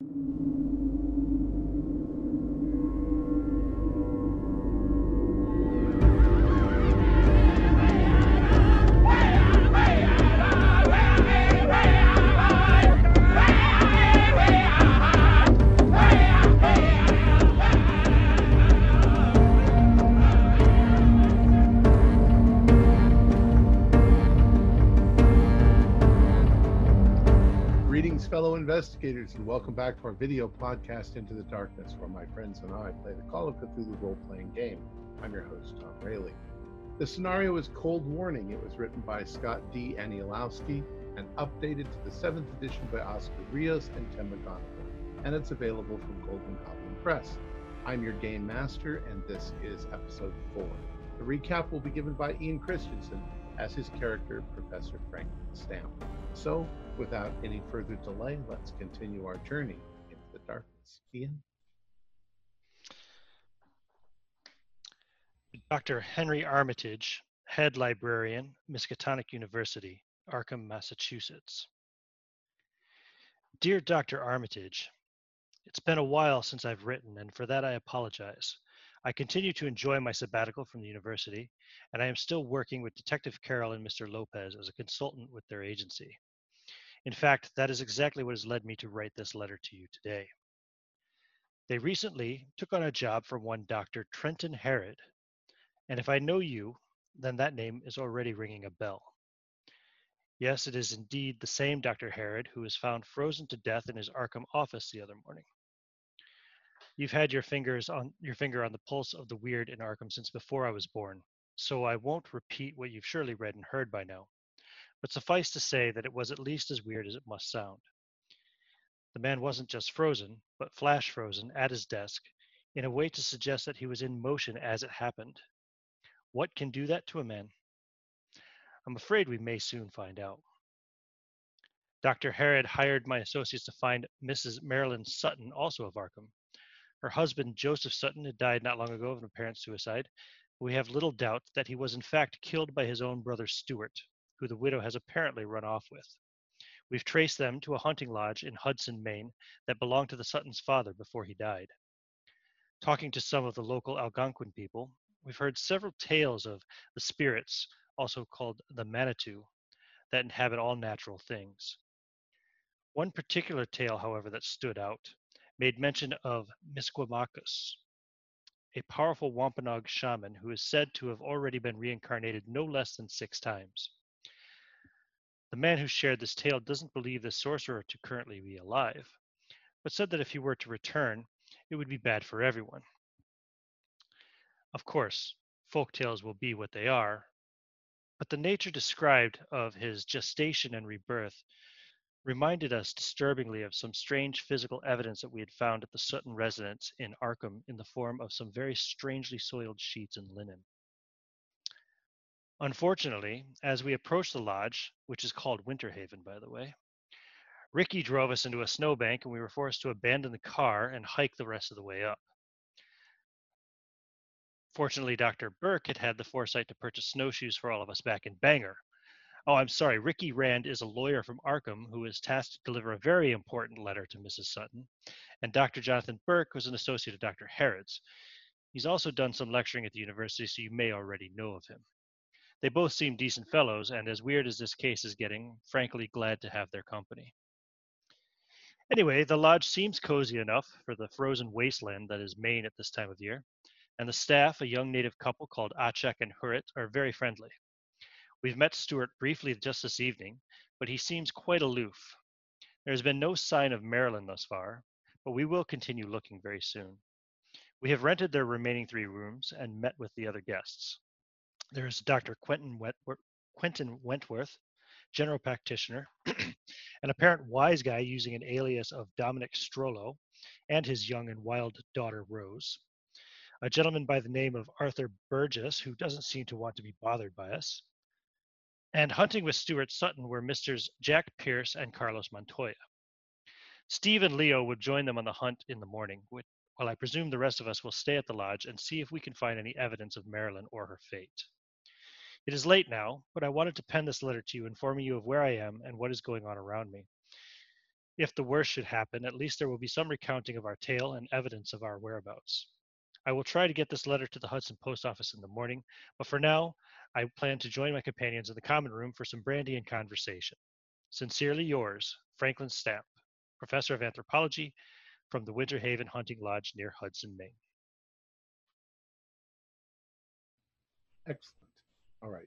Greetings, investigators, and welcome back to our video podcast, Into the Darkness, where my friends and I play the Call of Cthulhu role playing game. I'm your host, Tom Rayleigh. The scenario is Cold Warning. It was written by Scott D. Aniolowski and updated to the seventh edition by Oscar Rios and Tim and it's available from Golden Goblin Press. I'm your game master, and this is episode four. The recap will be given by Ian Christensen as his character, Professor Frank Stamp. So, without any further delay, let's continue our journey into the darkness. Ian? Dr. Henry Armitage, Head Librarian, Miskatonic University, Arkham, Massachusetts. Dear Dr. Armitage, it's been a while since I've written, and for that I apologize. I continue to enjoy my sabbatical from the university, and I am still working with Detective Carroll and Mr. Lopez as a consultant with their agency. In fact, that is exactly what has led me to write this letter to you today. They recently took on a job from one Dr. Trenton Harrod, and if I know you, then that name is already ringing a bell. Yes, it is indeed the same Dr. Harrod who was found frozen to death in his Arkham office the other morning. You've had your fingers on your finger on the pulse of the weird in Arkham since before I was born, so I won't repeat what you've surely read and heard by now. But suffice to say that it was at least as weird as it must sound. The man wasn't just frozen, but flash frozen at his desk in a way to suggest that he was in motion as it happened. What can do that to a man? I'm afraid we may soon find out. Dr. Harrod hired my associates to find Mrs. Marilyn Sutton, also of Arkham. Her husband, Joseph Sutton, had died not long ago of an apparent suicide. We have little doubt that he was in fact killed by his own brother Stuart, who the widow has apparently run off with. We've traced them to a hunting lodge in Hudson, Maine, that belonged to the Sutton's father before he died. Talking to some of the local Algonquin people, we've heard several tales of the spirits, also called the Manitou, that inhabit all natural things. One particular tale, however, that stood out made mention of Misquamacus, a powerful Wampanoag shaman who is said to have already been reincarnated no less than six times. The man who shared this tale doesn't believe the sorcerer to currently be alive, but said that if he were to return, it would be bad for everyone. Of course, folk tales will be what they are, but the nature described of his gestation and rebirth reminded us disturbingly of some strange physical evidence that we had found at the Sutton residence in Arkham in the form of some very strangely soiled sheets and linen. Unfortunately, as we approached the lodge, which is called Winter Haven, by the way, Ricky drove us into a snowbank and we were forced to abandon the car and hike the rest of the way up. Fortunately, Dr. Burke had had the foresight to purchase snowshoes for all of us back in Bangor. Oh, I'm sorry, Ricky Rand is a lawyer from Arkham who is tasked to deliver a very important letter to Mrs. Sutton, and Dr. Jonathan Burke was an associate of Dr. Harrod's. He's also done some lecturing at the university, so you may already know of him. They both seem decent fellows, and as weird as this case is getting, frankly glad to have their company. Anyway, the lodge seems cozy enough for the frozen wasteland that is Maine at this time of year, and the staff, a young native couple called Achak and Hurit, are very friendly. We've met Stuart briefly just this evening, but he seems quite aloof. There has been no sign of Marilyn thus far, but we will continue looking very soon. We have rented their remaining three rooms and met with the other guests. There's Dr. Quentin, Wentworth, Quentin Wentworth, general practitioner, an apparent wise guy using an alias of Dominic Strollo, and his young and wild daughter Rose. A gentleman by the name of Arthur Burgess, who doesn't seem to want to be bothered by us. And hunting with Stuart Sutton were Misters Jack Pierce and Carlos Montoya. Steve and Leo would join them on the hunt in the morning, while I presume the rest of us will stay at the lodge and see if we can find any evidence of Marilyn or her fate. It is late now, but I wanted to pen this letter to you informing you of where I am and what is going on around me. If the worst should happen, at least there will be some recounting of our tale and evidence of our whereabouts. I will try to get this letter to the Hudson post office in the morning, but for now, I plan to join my companions in the common room for some brandy and conversation. Sincerely yours, Franklin Stamp, Professor of Anthropology from the Winter Haven Hunting Lodge near Hudson, Maine. Excellent. All right.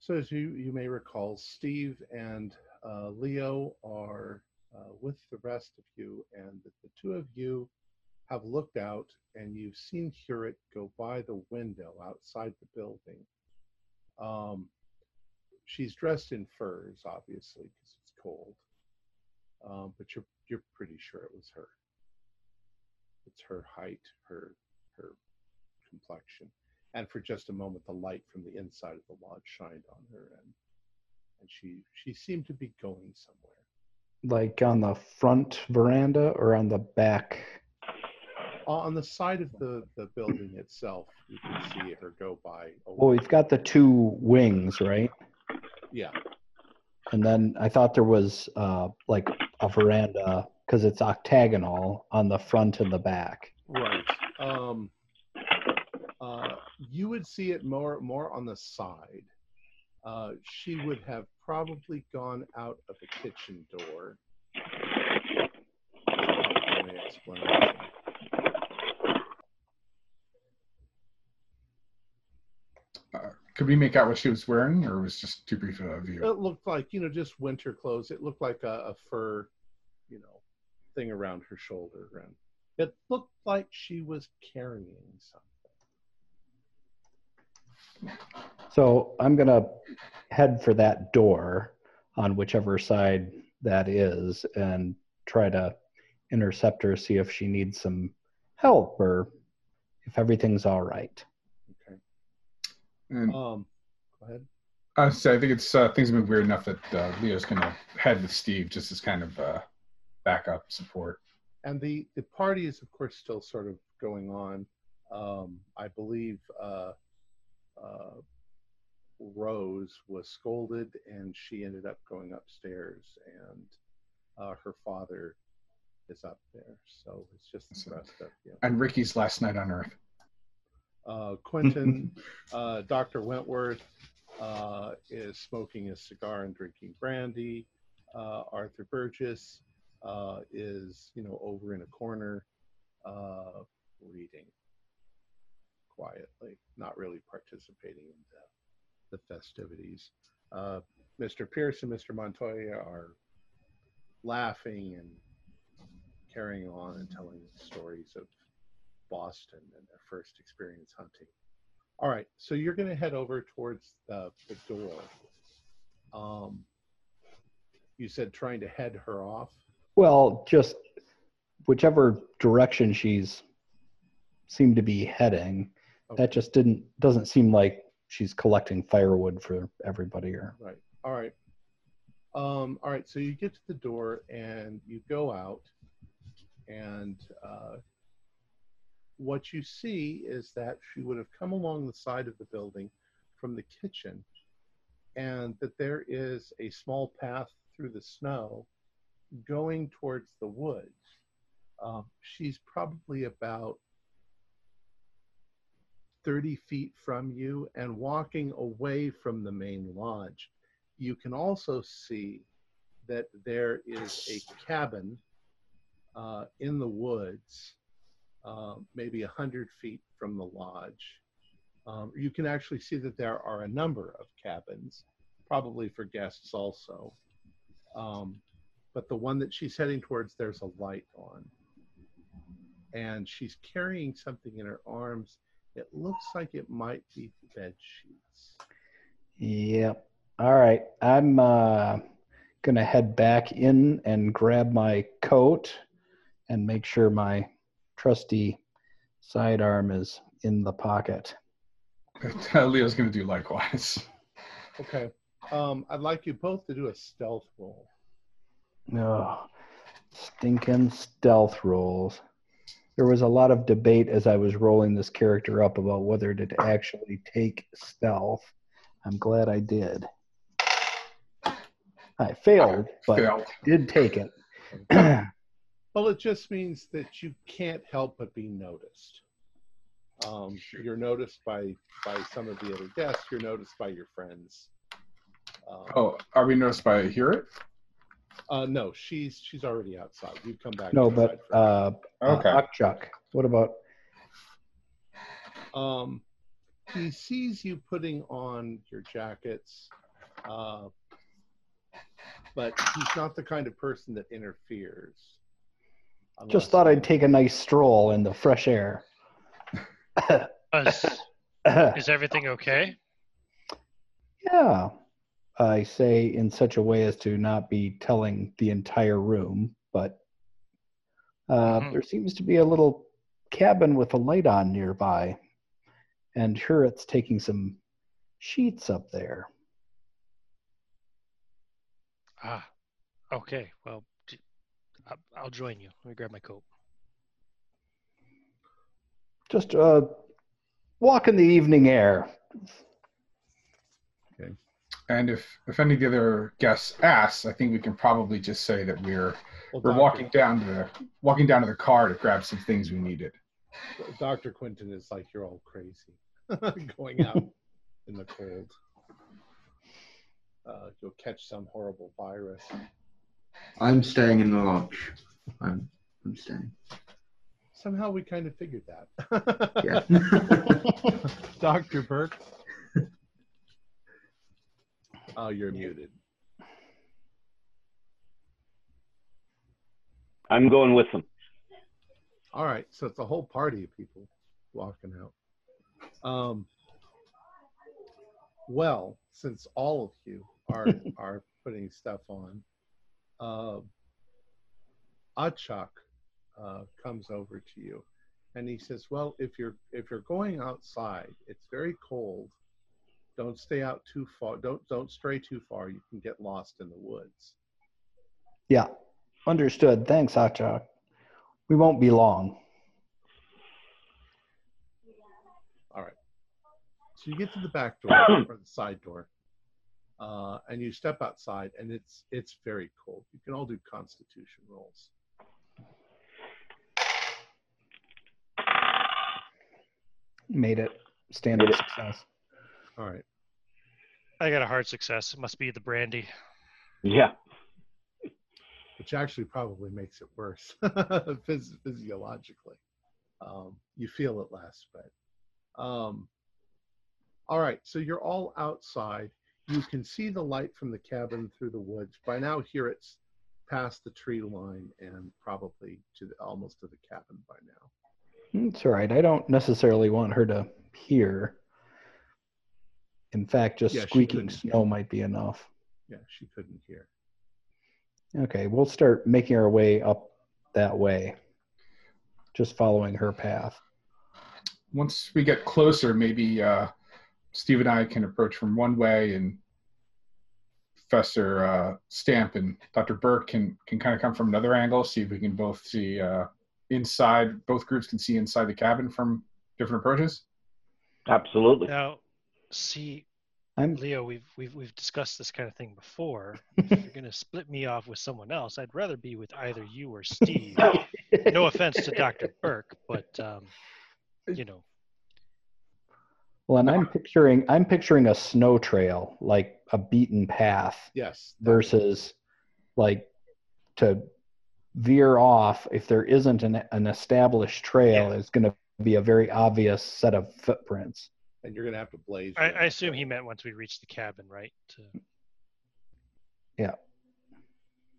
So as you, you may recall, Steve and uh, Leo are uh, with the rest of you, and the, the two of you have looked out and you've seen Hurit go by the window outside the building. Um, she's dressed in furs, obviously, because it's cold. Um, but you're you're pretty sure it was her. It's her height, her her complexion, and for just a moment, the light from the inside of the lodge shined on her, and and she she seemed to be going somewhere. Like on the front veranda or on the back? On the side of the the building itself, you can see her go by. Well, we've got the two wings, right? Yeah. And then I thought there was uh, like a veranda because it's octagonal on the front and the back. Right. Um, uh, you would see it more more on the side. Uh, she would have probably gone out of the kitchen door. Uh, could we make out what she was wearing, or was just too brief a view? It looked like you know just winter clothes. It looked like a, a fur, you know, thing around her shoulder, and it looked like she was carrying something. So I'm gonna head for that door on whichever side that is and try to intercept her, see if she needs some help or if everything's all right. Okay. And Um, go ahead. uh, so I think it's uh, things have been weird enough that uh, Leo's gonna head with Steve just as kind of uh, backup support. and the the party is of course still sort of going on um, i believe uh, rose was scolded and she ended up going upstairs and uh, her father is up there. So it's just the So- rest of you And Ricky's last night on Earth. uh, quentin uh, dr wentworth uh, is smoking a cigar and drinking brandy. Uh, arthur burgess uh, is you know over in a corner uh, reading quietly, not really participating in the, the festivities. Uh, Mr. Pierce and Mr. Montoya are laughing and carrying on and telling stories of Boston and their first experience hunting. All right, so you're going to head over towards the, the door. Um, you said trying to head her off. Well, just whichever direction she's seemed to be heading, Okay. that just didn't doesn't seem like she's collecting firewood for everybody or Right. All right. Um, all right. So you get to the door and you go out, and uh, what you see is that she would have come along the side of the building from the kitchen, and that there is a small path through the snow going towards the woods. Um, she's probably about 30 feet from you and walking away from the main lodge. You can also see that there is a cabin uh, in the woods, uh, maybe 100 feet from the lodge. Um, you can actually see that there are a number of cabins, probably for guests also. Um, but the one that she's heading towards, there's a light on. And she's carrying something in her arms it looks like it might be bed sheets. Yep. All right. I'm uh, gonna head back in and grab my coat and make sure my trusty sidearm is in the pocket. Leo's gonna do likewise. Okay. Um, I'd like you both to do a stealth roll. Oh, stinking stealth rolls. There was a lot of debate as I was rolling this character up about whether to actually take stealth. I'm glad I did. I failed, but Failed. did take it. Well, it just means that you can't help but be noticed. Um, you're noticed by by some of the other guests. You're noticed by your friends. Um, Oh, are we noticed by Hurit? Uh, no, she's she's already outside. You come back. no, but uh, Okay. uh, Chuck, what about? um, he sees you putting on your jackets, uh, but he's not the kind of person that interferes. Just thought I'd take a nice stroll in the fresh air. Is, is everything okay? Yeah, I say in such a way as to not be telling the entire room, but uh, Mhm. there seems to be a little cabin with a light on nearby, and sure, it's taking some sheets up there. Ah, okay. Well, I'll join you. Let me grab my coat. Just uh, walk in the evening air. And if if any of the other guests ask, I think we can probably just say that we're Well, we're Dr. walking down to the walking down to the car to grab some things we needed. Dr. Quentin is like, you're all crazy going out in the cold. Uh, you'll catch some horrible virus. I'm staying in the lodge. I'm, I'm staying. Somehow we kind of figured that. Yeah. Dr. Burke. Oh, you're muted. I'm going with them. All right, so it's a whole party of people walking out. Um, well, since all of you are are putting stuff on, uh, Achak uh, comes over to you, and he says, "Well, if you're if you're going outside, it's very cold. Don't stay out too far. Don't don't stray too far. You can get lost in the woods." Yeah, understood. Thanks, Achak. We won't be long. All right. So you get to the back door or the side door, uh, and you step outside, and it's it's very cold. You can all do Constitution rolls. Made it. Standard success. All right. I got a hard success. It must be the brandy. Yeah. Which actually probably makes it worse phys- physiologically. Um, you feel it less, but um, all right. So you're all outside. You can see the light from the cabin through the woods. By now, here it's past the tree line and probably to the, almost to the cabin by now. It's all right. I don't necessarily want her to hear. In fact, just Yeah, squeaking couldn't hear. snow might be enough. Yeah, she couldn't hear. Okay, we'll start making our way up that way, just following her path. Once we get closer, maybe uh, Steve and I can approach from one way, and Professor uh, Stamp and Dr. Burke can can kind of come from another angle. See if we can both see uh, inside. Both groups can see inside the cabin from different approaches. Absolutely. Now, see, I'm Leo, we've we've we've discussed this kind of thing before. if you're gonna split me off with someone else, I'd rather be with either you or Steve. no offense to Dr. Burke, but um, you know, well, and I'm picturing I'm picturing a snow trail, like a beaten path, Yes. versus like to veer off if there isn't an, an established trail Yeah. it's going to be a very obvious set of footprints And you're going to have to blaze. I, I assume he meant once we reach the cabin, right? To,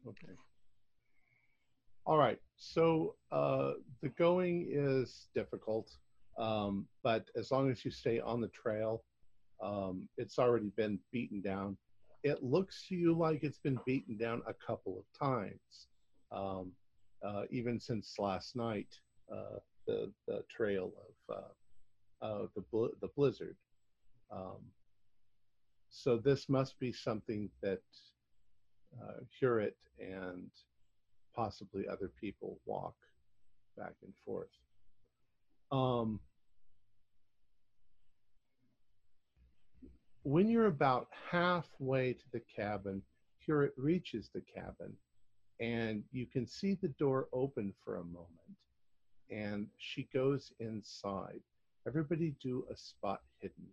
Okay. All right. So uh, the going is difficult, um, but as long as you stay on the trail, um, it's already been beaten down. It looks to you like it's been beaten down a couple of times, um, uh, even since last night. Uh, the the trail of uh, the bl- the blizzard. Um, so this must be something that uh, and possibly other people walk back and forth. Um, when you're about halfway to the cabin, Hurit reaches the cabin, and you can see the door open for a moment, and she goes inside. Everybody do a spot hidden.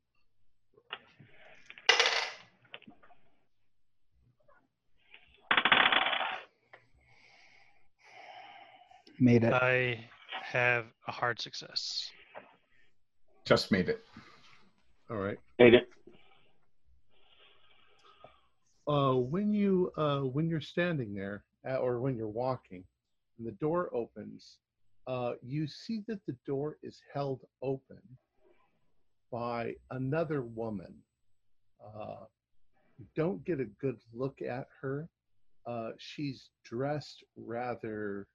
Made it. I have a hard success. Just made it. All right. Made it. uh, when you uh, when you're standing there uh, or when you're walking and the door opens uh, you see that the door is held open by another woman. Uh, you don't get a good look at her. Uh, she's dressed rather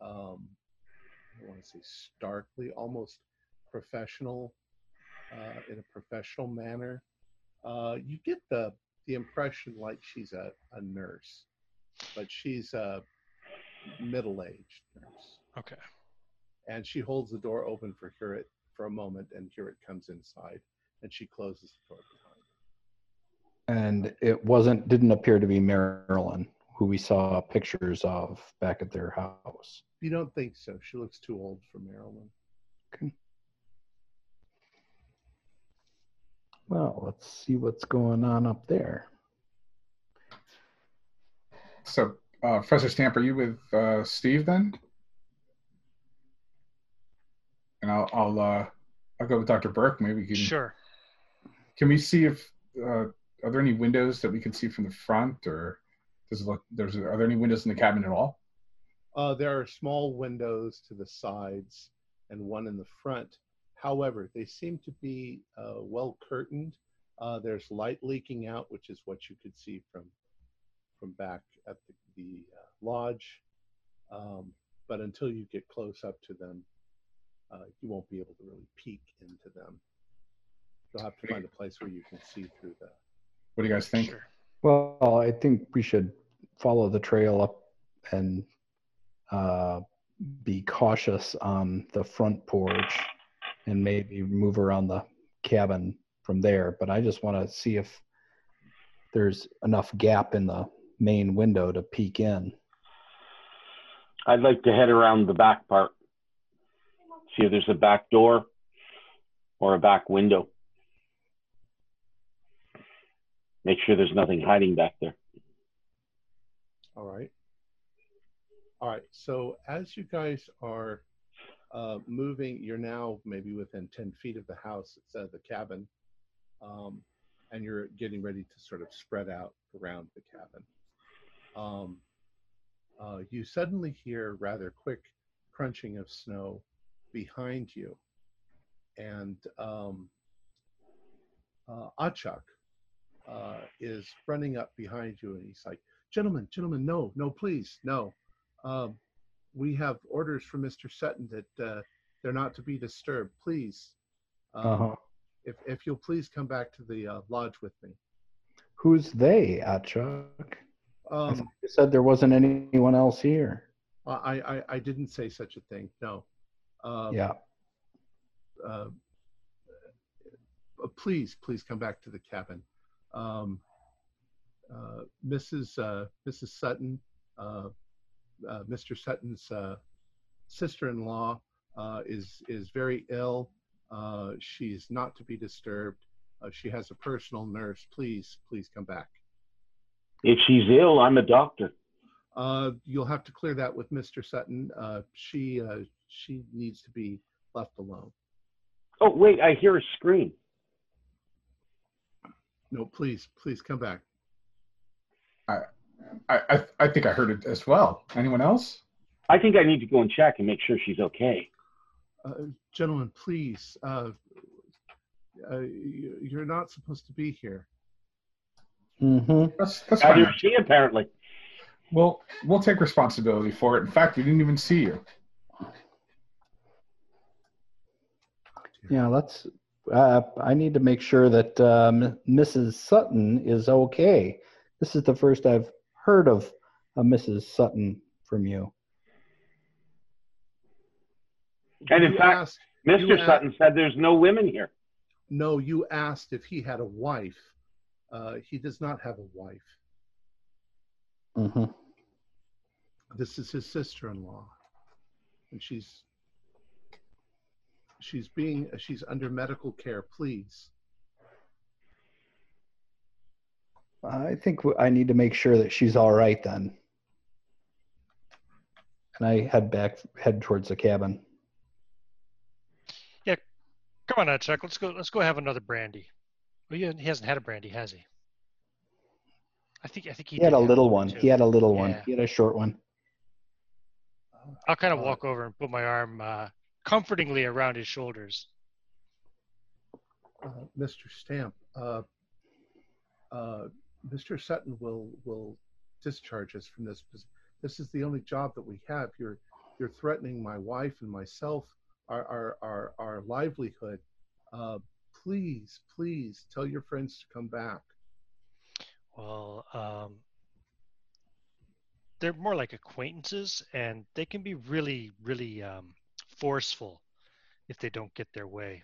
um, i want to say starkly almost professional uh, in a professional manner. Uh, you get the the impression like she's a, a nurse, but she's a middle aged nurse. Okay. And she holds the door open for Hurit for a moment, and Hurit comes inside and she closes the door behind. Her. And it wasn't, didn't appear to be Marilyn, who we saw pictures of back at their house. You don't think so? She looks too old for Marilyn. Okay. Well, let's see what's going on up there. So, uh, Professor Stamp, are you with uh, Steve then? And I'll I'll uh, I'll go with Dr. Burke. Maybe we can. Sure. Can we see if uh, are there any windows that we can see from the front, or does it look there's are there any windows in the cabin at all? Uh, there are small windows to the sides and one in the front. However, they seem to be uh, well curtained. Uh, there's light leaking out, which is what you could see from from back at the, the uh, lodge. Um, but until you get close up to them, uh, you won't be able to really peek into them. You'll have to find a place where you can see through the. What do you guys think? Sure. Well, I think we should follow the trail up and uh, be cautious on the front porch and maybe move around the cabin from there. But I just want to see if there's enough gap in the main window to peek in. I'd like to head around the back part. See if there's a back door or a back window. Make sure there's nothing hiding back there. All right. All right. So as you guys are uh, moving, you're now maybe within 10 feet of the house, it's uh, the cabin, um, and you're getting ready to sort of spread out around the cabin. Um, uh, you suddenly hear rather quick crunching of snow behind you, and um, uh, Achak uh, is running up behind you, and he's like, "Gentlemen, gentlemen, no, no, please, no. Um, we have orders from Mr. Sutton that uh, they're not to be disturbed. Please, um, Uh-huh. if if you'll please come back to the uh, lodge with me." Who's they, Achak? I Um, you said there wasn't anyone else here. I, I I didn't say such a thing. No. Um, yeah. uh, uh, please, please come back to the cabin. Um, uh, Mrs. Uh, Mrs. Sutton, uh, uh, Mr. Sutton's uh, sister-in-law uh, is is very ill. Uh, she's not to be disturbed. Uh, she has a personal nurse. Please, please come back. If she's ill, I'm a doctor. Uh, you'll have to clear that with Mr. Sutton. Uh, she uh, she needs to be left alone. Oh, wait, I hear a scream. No, please, please come back. I, I I think I heard it as well. Anyone else? I think I need to go and check and make sure she's okay. Uh, gentlemen, please. Uh, uh, you- you're not supposed to be here. Mm-hmm. That's that's Neither fine. she, apparently. We'll we'll take responsibility for it. In fact, we didn't even see you. Yeah, let's. Uh, I need to make sure that um, Mrs. Sutton is okay. This is the first I've heard of a Mrs. Sutton from you. And in You fact, asked- you Mr. asked- Sutton said there's no women here. no, you asked if he had a wife. Uh, he does not have a wife. hmm This is his sister-in-law, and she's she's being she's under medical care. Please, I think I need to make sure that she's all right then. And I head back, head towards the cabin. Yeah, come on, now, Chuck. Let's go. Let's go have another brandy. Well, he, he hasn't had a brandy, has he? I think. I think he, He had a little one. one. too. He had a little one. He had a short one. I'll kind of Uh, walk over and put my arm uh, comfortingly around his shoulders. uh, Mr. Stamp, uh, uh, Mr. Sutton will will discharge us from this. This is the only job that we have. You're you're threatening my wife and myself, our our our, our livelihood. Uh, please, please tell your friends to come back. Well, um, they're more like acquaintances, and they can be really, really um, forceful if they don't get their way.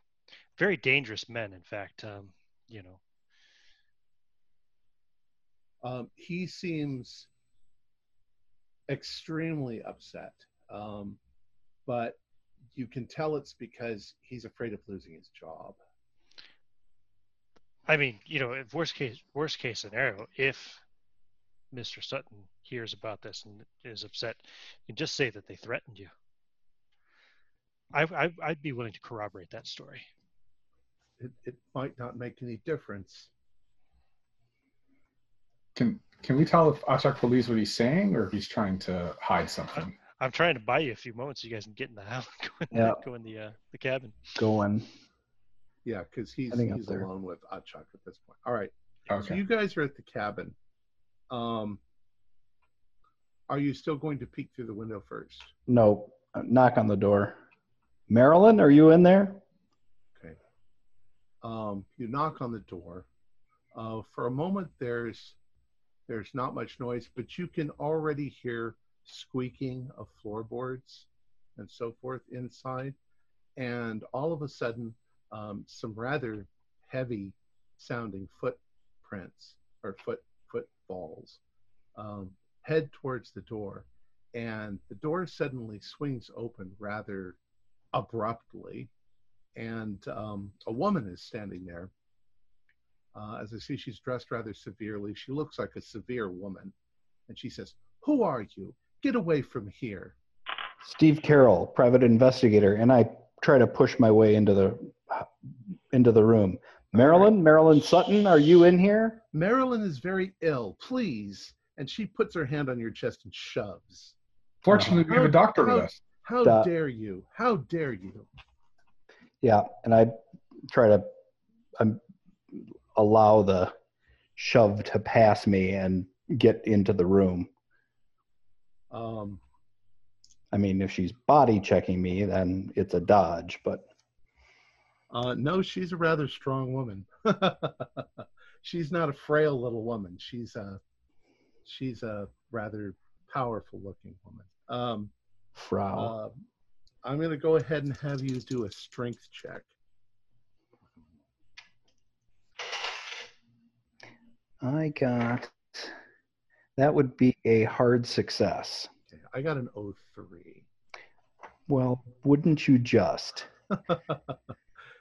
Very dangerous men, in fact. Um, you know, Um, he seems extremely upset, um, but you can tell it's because he's afraid of losing his job. I mean, you know, if worst case, worst case scenario, if Mr. Sutton hears about this and is upset, you can just say that they threatened you. I, I, I'd be willing to corroborate that story. It, it might not make any difference. Can can we tell if Achak believes what he's saying or if he's trying to hide something? I'm trying to buy you a few moments so you guys can get in the house, go in, Yeah. go in the uh, the cabin. Going. Yeah, because he's he's alone with Achak at this point. All right. Okay. So you guys are at the cabin. Um, are you still going to peek through the window first? No, uh, knock on the door. Marilyn, are you in there? Um, you knock on the door. Uh, for a moment, there's there's not much noise, but you can already hear squeaking of floorboards and so forth inside. And all of a sudden, um, some rather heavy sounding footprints or foot footfalls um, head towards the door. And the door suddenly swings open rather abruptly and um, a woman is standing there. Uh, as I see, she's dressed rather severely. She looks like a severe woman, and she says, "Who are you? Get away from here!" Steve Carroll, private investigator, and I try to push my way into the into the room. Marilyn, Marilyn Sutton, are you in here? Marilyn is very ill. Please, and she puts her hand on your chest and shoves. Fortunately, we have a doctor with us. How Duh. dare you? How dare you? Yeah, and I try to um, allow the shove to pass me and get into the room. Um, I mean, if she's body checking me, then it's a dodge, but uh, no, she's a rather strong woman. she's not a frail little woman. She's a she's a rather powerful looking woman. Um, Frau. Uh, I'm going to go ahead and have you do a strength check. I got that would be a hard success. Okay, I got an O3. Well, wouldn't you just?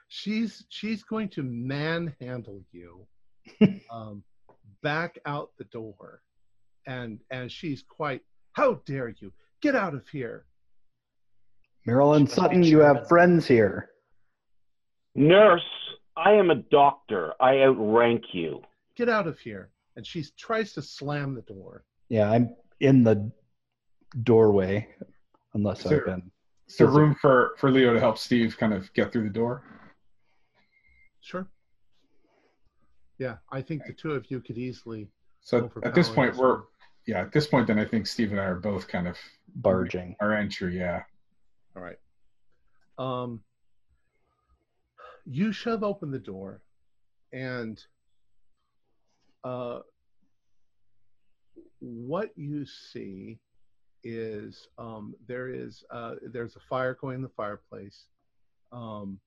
she's she's going to manhandle you um, back out the door, and and she's quite. How dare you get out of here? Marilyn She Sutton, you have friends here. Nurse, I am a doctor. I outrank you. Get out of here! And she tries to slam the door. Yeah, I'm in the doorway, unless there- I've been. Is there room for, for Leo to help Steve kind of get through the door? Sure. Yeah, I think the two of you could easily. So at this point, we're one. Yeah. At this point, then I think Steve and I are both kind of barging. our entry. Yeah. All right. Um, you shove open the door, and uh, what you see is um, there is uh, there's a fire going in the fireplace. Um,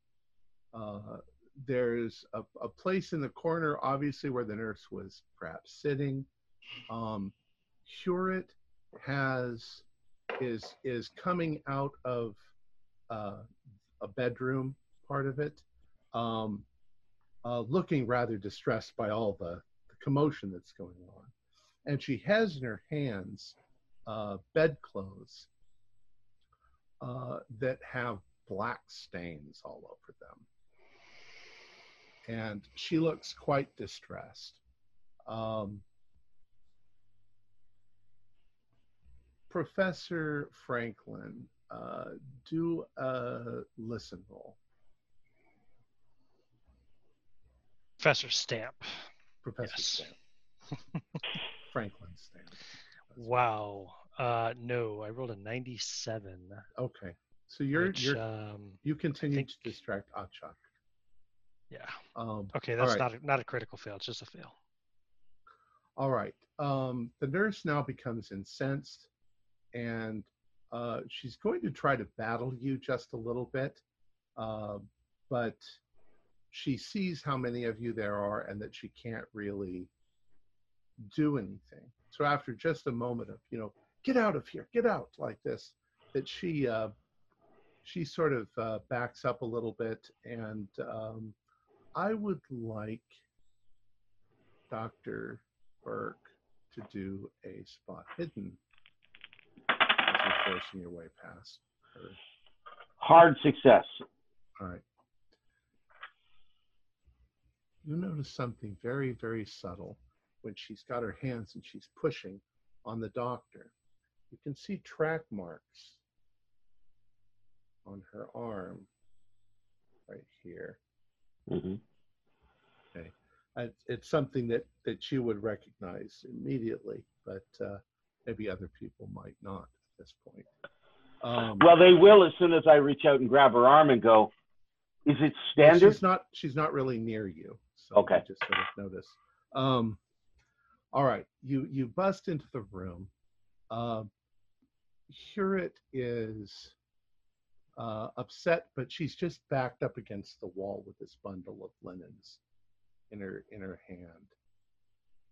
uh, there's a, a place in the corner, obviously, where the nurse was perhaps sitting. Um, Hurit has is is coming out of uh, a bedroom part of it, um, uh, looking rather distressed by all the, the commotion that's going on, and she has in her hands uh, bedclothes uh, that have black stains all over them, and she looks quite distressed. Um, Professor Franklin, uh, do a listen roll. Professor Stamp. Professor Yes. Stamp. Franklin Stamp. Wow. Uh, no, I rolled a 97. Okay. So you're which, you're um, you continue think- to distract Achak. yeah. Um, Okay, that's right. not a, not a critical fail. It's just a fail. all right. Um, the nurse now becomes incensed, and uh, she's going to try to battle you just a little bit, uh, but she sees how many of you there are and that she can't really do anything. So after just a moment of you know, get out of here, get out like this, that she uh, she sort of uh, backs up a little bit, and um, I would like Doctor Burke to do a spot hidden you're forcing your way past her. Hard success. All right. You notice something very, very subtle when she's got her hands and she's pushing on the doctor. You can see track marks on her arm right here. Mm-hmm. Uh, It's something that, that you would recognize immediately, but uh, maybe other people might not this point. Um, Well, they will as soon as I reach out and grab her arm and go, is it Well, standard? She's not. She's not really near you. So Okay. you Just sort of notice. Um, all right. You you bust into the room. Um, Hurit is uh, upset, but she's just backed up against the wall with this bundle of linens in her in her hand.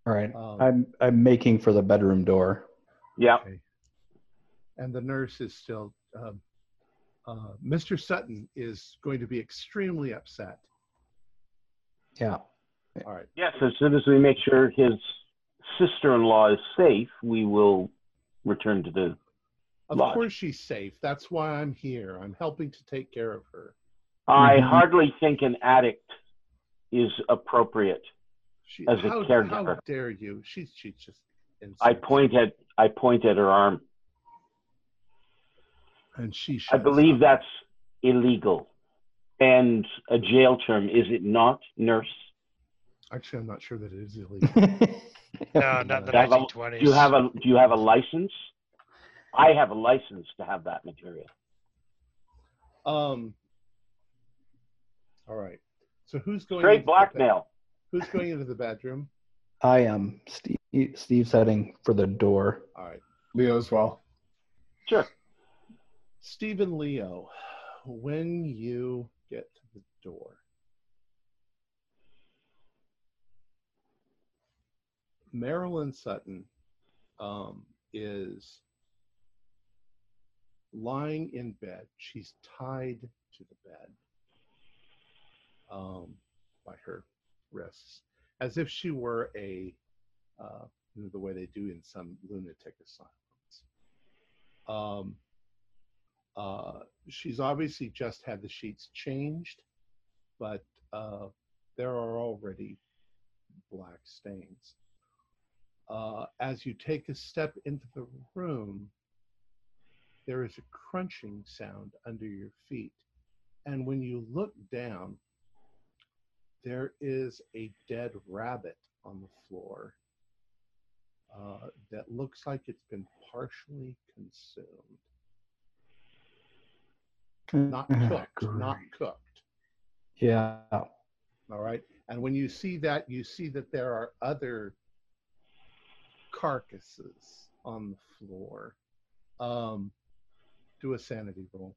All right. Um, I'm I'm making for the bedroom door. Yeah. Okay. And the nurse is still. Um, uh, Mr. Sutton is going to be extremely upset. Yeah. All right. Yes, as soon as we make sure his sister-in-law is safe, we will return to the. Of Lodge. course she's safe. That's why I'm here. I'm helping to take care of her. I Mhm. hardly think an addict is appropriate. She, As a how, caregiver. how dare you? She's she's just. I insane. point at I point at her arm. And she. I believe up. that's illegal and a jail term, is it not, nurse? Actually, I'm not sure that it is illegal. No, not the Do you have a- 1920s. Do you have a Do you have a license? I have a license to have that material. um. All right. So who's going? Straight into the bed- blackmail. Who's going into the bedroom? I am. Steve, Steve's heading for the door. All right. Leo as well. Sure. Stephen Leo, when you get to the door, Marilyn Sutton um, is lying in bed. She's tied to the bed um, by her wrists, as if she were a, uh, the way they do in some lunatic asylums. Um, uh, she's obviously just had the sheets changed, but uh, there are already black stains. Uh, as you take a step into the room, there is a crunching sound under your feet. And when you look down, there is a dead rabbit on the floor uh, that looks like it's been partially consumed not cooked, not cooked. Yeah. All right. And when you see that, you see that there are other carcasses on the floor. Um, do a sanity roll.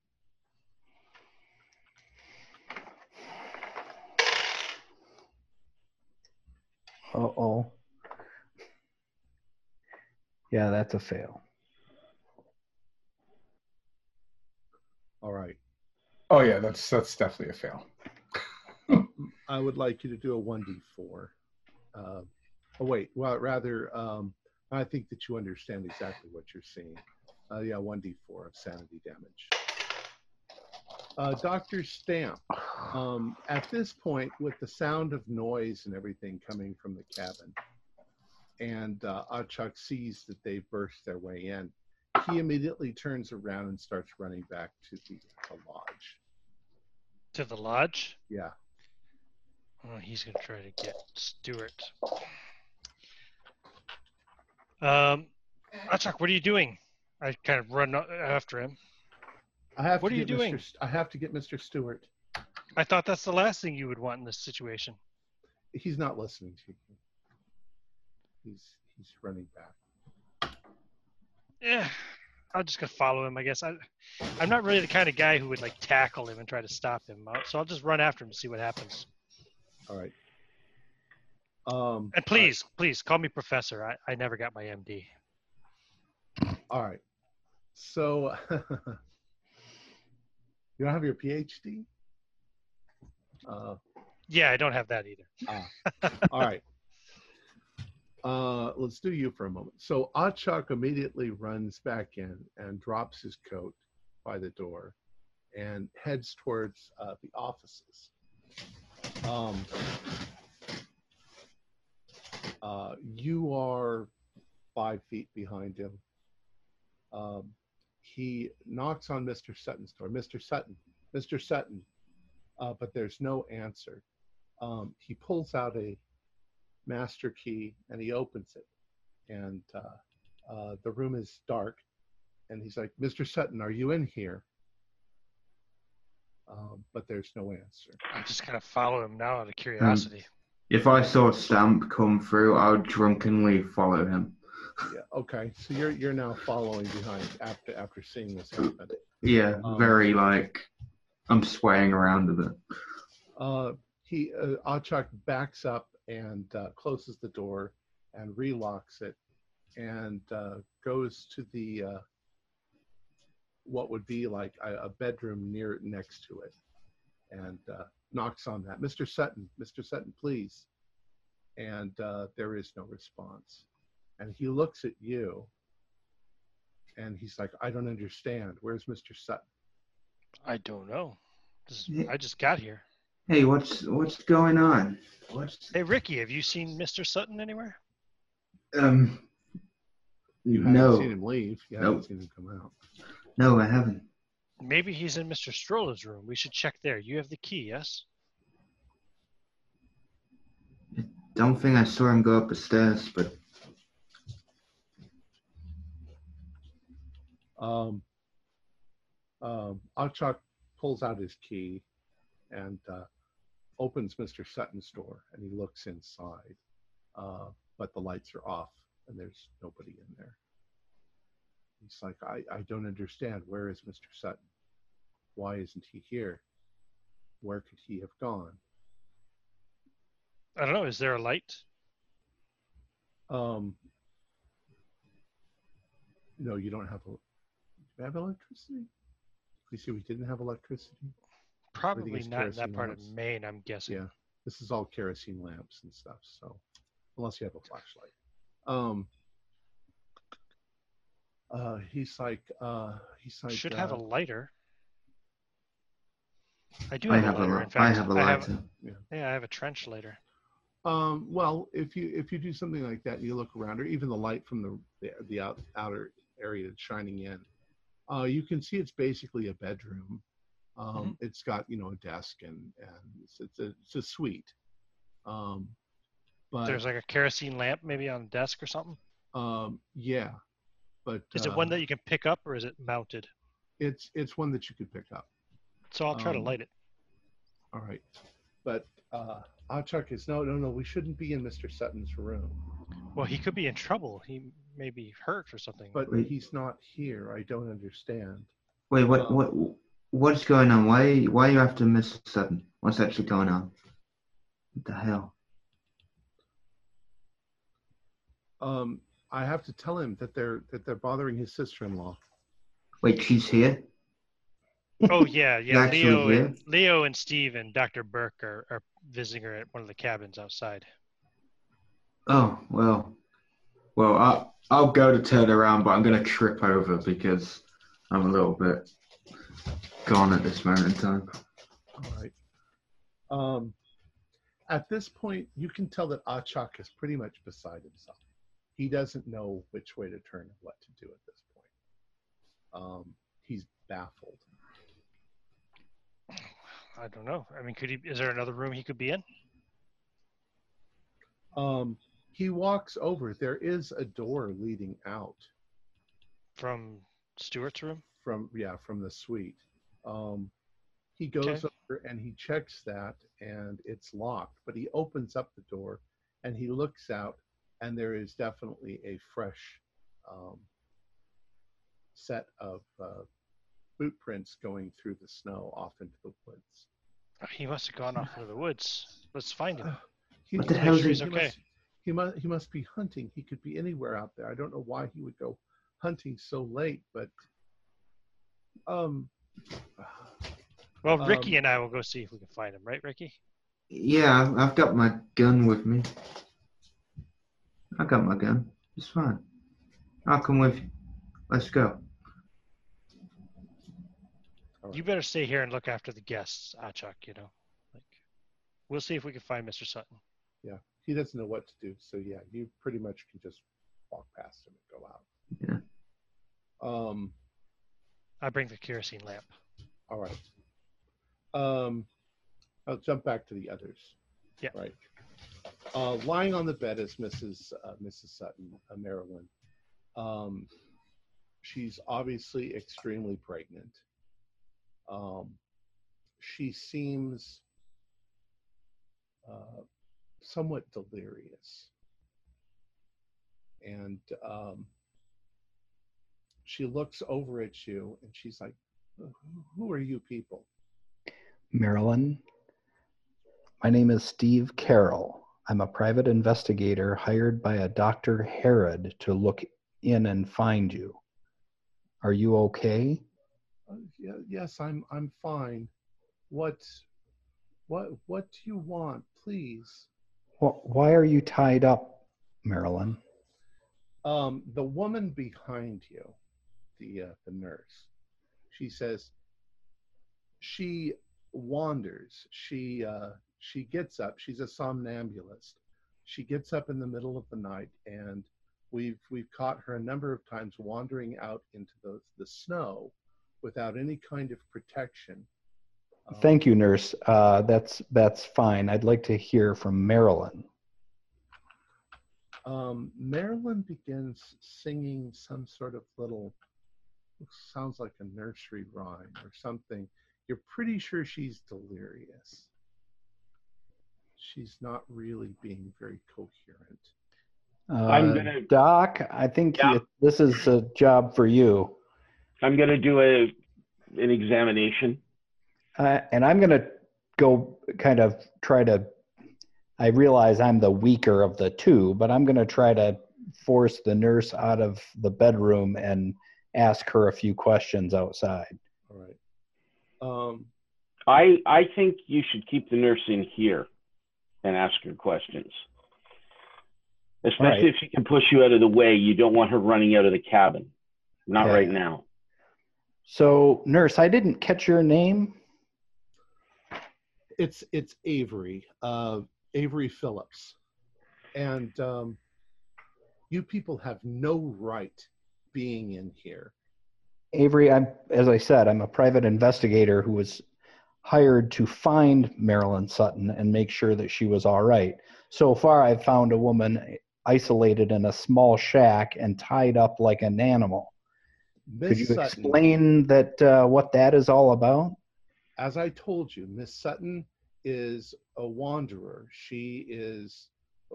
Uh oh. Yeah, that's a fail. All right. Oh yeah, that's that's definitely a fail. I would like you to do a 1d4. Uh, oh, wait. Well, rather, um, I think that you understand exactly what you're seeing. Uh, yeah, 1d4 of sanity damage. Uh, Dr. Stamp, um, at this point, with the sound of noise and everything coming from the cabin, and uh, Achak sees that they've burst their way in, he immediately turns around and starts running back to the, the lodge. To the lodge? Yeah. Oh, he's gonna try to get Stuart. Um, Achak, what are you doing? I kind of run after him. I have What to are you doing? Mr. St- I have to get Mr. Stewart. I thought that's the last thing you would want in this situation. He's not listening to you. He's he's running back. Yeah, I'm just gonna follow him. I guess I, I'm not really the kind of guy who would like tackle him and try to stop him. Uh, So I'll just run after him to see what happens. All right. Um, And please, please call me professor. I, I never got my MD. All right. So you don't have your PhD? Uh, Yeah, I don't have that either. all right. Uh, let's do you for a moment. So Achak immediately runs back in and drops his coat by the door and heads towards uh, the offices. Um, uh, you are five feet behind him. Um, he knocks on Mr. Sutton's door. Mr. Sutton, Mr. Sutton, uh, but there's no answer. Um, he pulls out a master key and he opens it, and uh, uh, the room is dark. And he's like, "Mr. Sutton, are you in here?" Um, but there's no answer. I just kind of follow him now out of curiosity. If I saw Stamp come through, I would drunkenly follow him. Yeah. Okay. So you're you're now following behind after after seeing this happen. Yeah, Um, very like I'm swaying around a bit. Uh, he uh, Achak backs up and uh, closes the door and relocks it and uh, goes to the uh, what would be like a, a bedroom near next to it and uh, knocks on that. Mr. Sutton, Mr. Sutton, please. And uh, there is no response. And he looks at you and he's like, I don't understand. Where's Mr. Sutton? I don't know. This is, I just got here. Hey, what's what's going on? What's Hey, Ricky, have you seen Mr. Sutton anywhere? um? You haven't No, seen him leave. You haven't seen him come out. no, I haven't. Maybe he's in Mr. Stroller's room. We should check there. You have the key, yes? I don't think I saw him go up the stairs, but Um, um, Achak pulls out his key and uh, opens Mr. Sutton's door, and he looks inside, uh, but the lights are off and there's nobody in there. He's like, I, I don't understand. Where is Mr. Sutton? Why isn't he here? Where could he have gone? I don't know. Is there a light? Um, no, you don't have a. Do you have electricity? We see we didn't have electricity. Probably not in that kerosene part of. Maine, I'm guessing. Yeah, this is all kerosene lamps and stuff. So, unless you have a flashlight, um, uh, he's like, uh, he's like, Should uh, have a lighter. I do I have, have a a lighter. li- in fact, I have a I lighter. have, yeah, I have a trench lighter. Um, well, if you if you do something like that, and you look around, or even the light from the the, the out, outer area that's shining in, uh, you can see it's basically a bedroom. Um, It's got you know a desk and and it's it's a, it's a suite. Um, but There's like a kerosene lamp maybe on a desk or something. um, yeah, but Is it one uh, that you can pick up or is it mounted? it's it's one that you could pick up. So I'll try to um, light it. All right, but uh, Achak is no no no. We shouldn't be in Mr. Sutton's room. Well, he could be in trouble. He may be hurt or something. But Wait. he's not here. I don't understand. wait, what Um, what what's going on? Why why are you after Miss Sutton? What's actually going on? What the hell? Um, I have to tell him that they're that they're bothering his sister-in-law. Wait, she's here. Oh yeah, yeah. Leo yeah. and Leo and Steve and Dr. Burke are, are visiting her at one of the cabins outside. Oh well, well I I'll go to turn around, but I'm gonna trip over because I'm a little bit gone at this moment in time. All right. Um, at this point, you can tell that Achak is pretty much beside himself. He doesn't know which way to turn and what to do at this point. Um, he's baffled. I don't know. I mean, could he? Is there another room he could be in? Um, he walks over. There is a door leading out From Stewart's room? from yeah from the suite. Um, he goes Okay. over and he checks that, and it's locked. But he opens up the door and he looks out, and there is definitely a fresh um, set of uh, boot prints going through the snow off into the woods. Oh, He must have gone off into the woods. Let's find him. He, What the hell must- is he- he okay. must- He must, he must be hunting. He could be anywhere out there. I don't know why he would go hunting so late, but um, Well, Ricky um, and I will go see if we can find him, right, Ricky? Yeah, I've- I've got my gun with me. I got my gun. It's fine. I'll come with you. Let's go. You better stay here and look after the guests, Achak, you know. Like we'll see if we can find Mr. Sutton. Yeah. He doesn't know what to do. So yeah, you pretty much can just walk past him and go out. Yeah. Um. I bring the kerosene lamp. All right. Um, I'll jump back to the others. Yeah. Right. Uh, lying on the bed is Mrs. Uh, Mrs. Sutton, uh, Marilyn. Um, she's obviously extremely pregnant. Um, she seems uh, somewhat delirious, and um, she looks over at you and she's like, "Who- "Who are you people?" Marilyn. My name is Steve Carroll. I'm a private investigator hired by a Dr. Herod to look in and find you. Are you okay? Uh, yeah, yes, I'm I'm fine. What what what do you want, please? Wh- Why are you tied up, Marilyn? Um, the woman behind you, the uh, the nurse, she says she wanders. She uh, she gets up. She's a somnambulist. She gets up in the middle of the night, and we've we've caught her a number of times wandering out into the the snow without any kind of protection. Um, Thank you, nurse. Uh, that's that's fine. I'd like to hear from Marilyn. um, Marilyn begins singing some sort of little, sounds like a nursery rhyme or something. You're pretty sure she's delirious. She's not really being very coherent. Uh, I'm gonna- Doc, I think Yeah. you- this is a job for you. I'm going to do a an examination. Uh, and I'm going to go kind of try to. I realize I'm the weaker of the two, but I'm going to try to force the nurse out of the bedroom and ask her a few questions outside. All right. Um, I I think you should keep the nurse in here and ask her questions. Especially Right. if she can push you out of the way. You don't want her running out of the cabin. Not Yeah. right now. So, nurse, I didn't catch your name. it's it's Avery, uh, Avery Phillips, and um, you people have no right being in here. Avery, I'm, as I said, I'm a private investigator who was hired to find Marilyn Sutton and make sure that she was all right. So far, I've found a woman isolated in a small shack and tied up like an animal. Could you Sutton, explain that uh, what that is all about? as I told you, Miss Sutton is a wanderer. She is,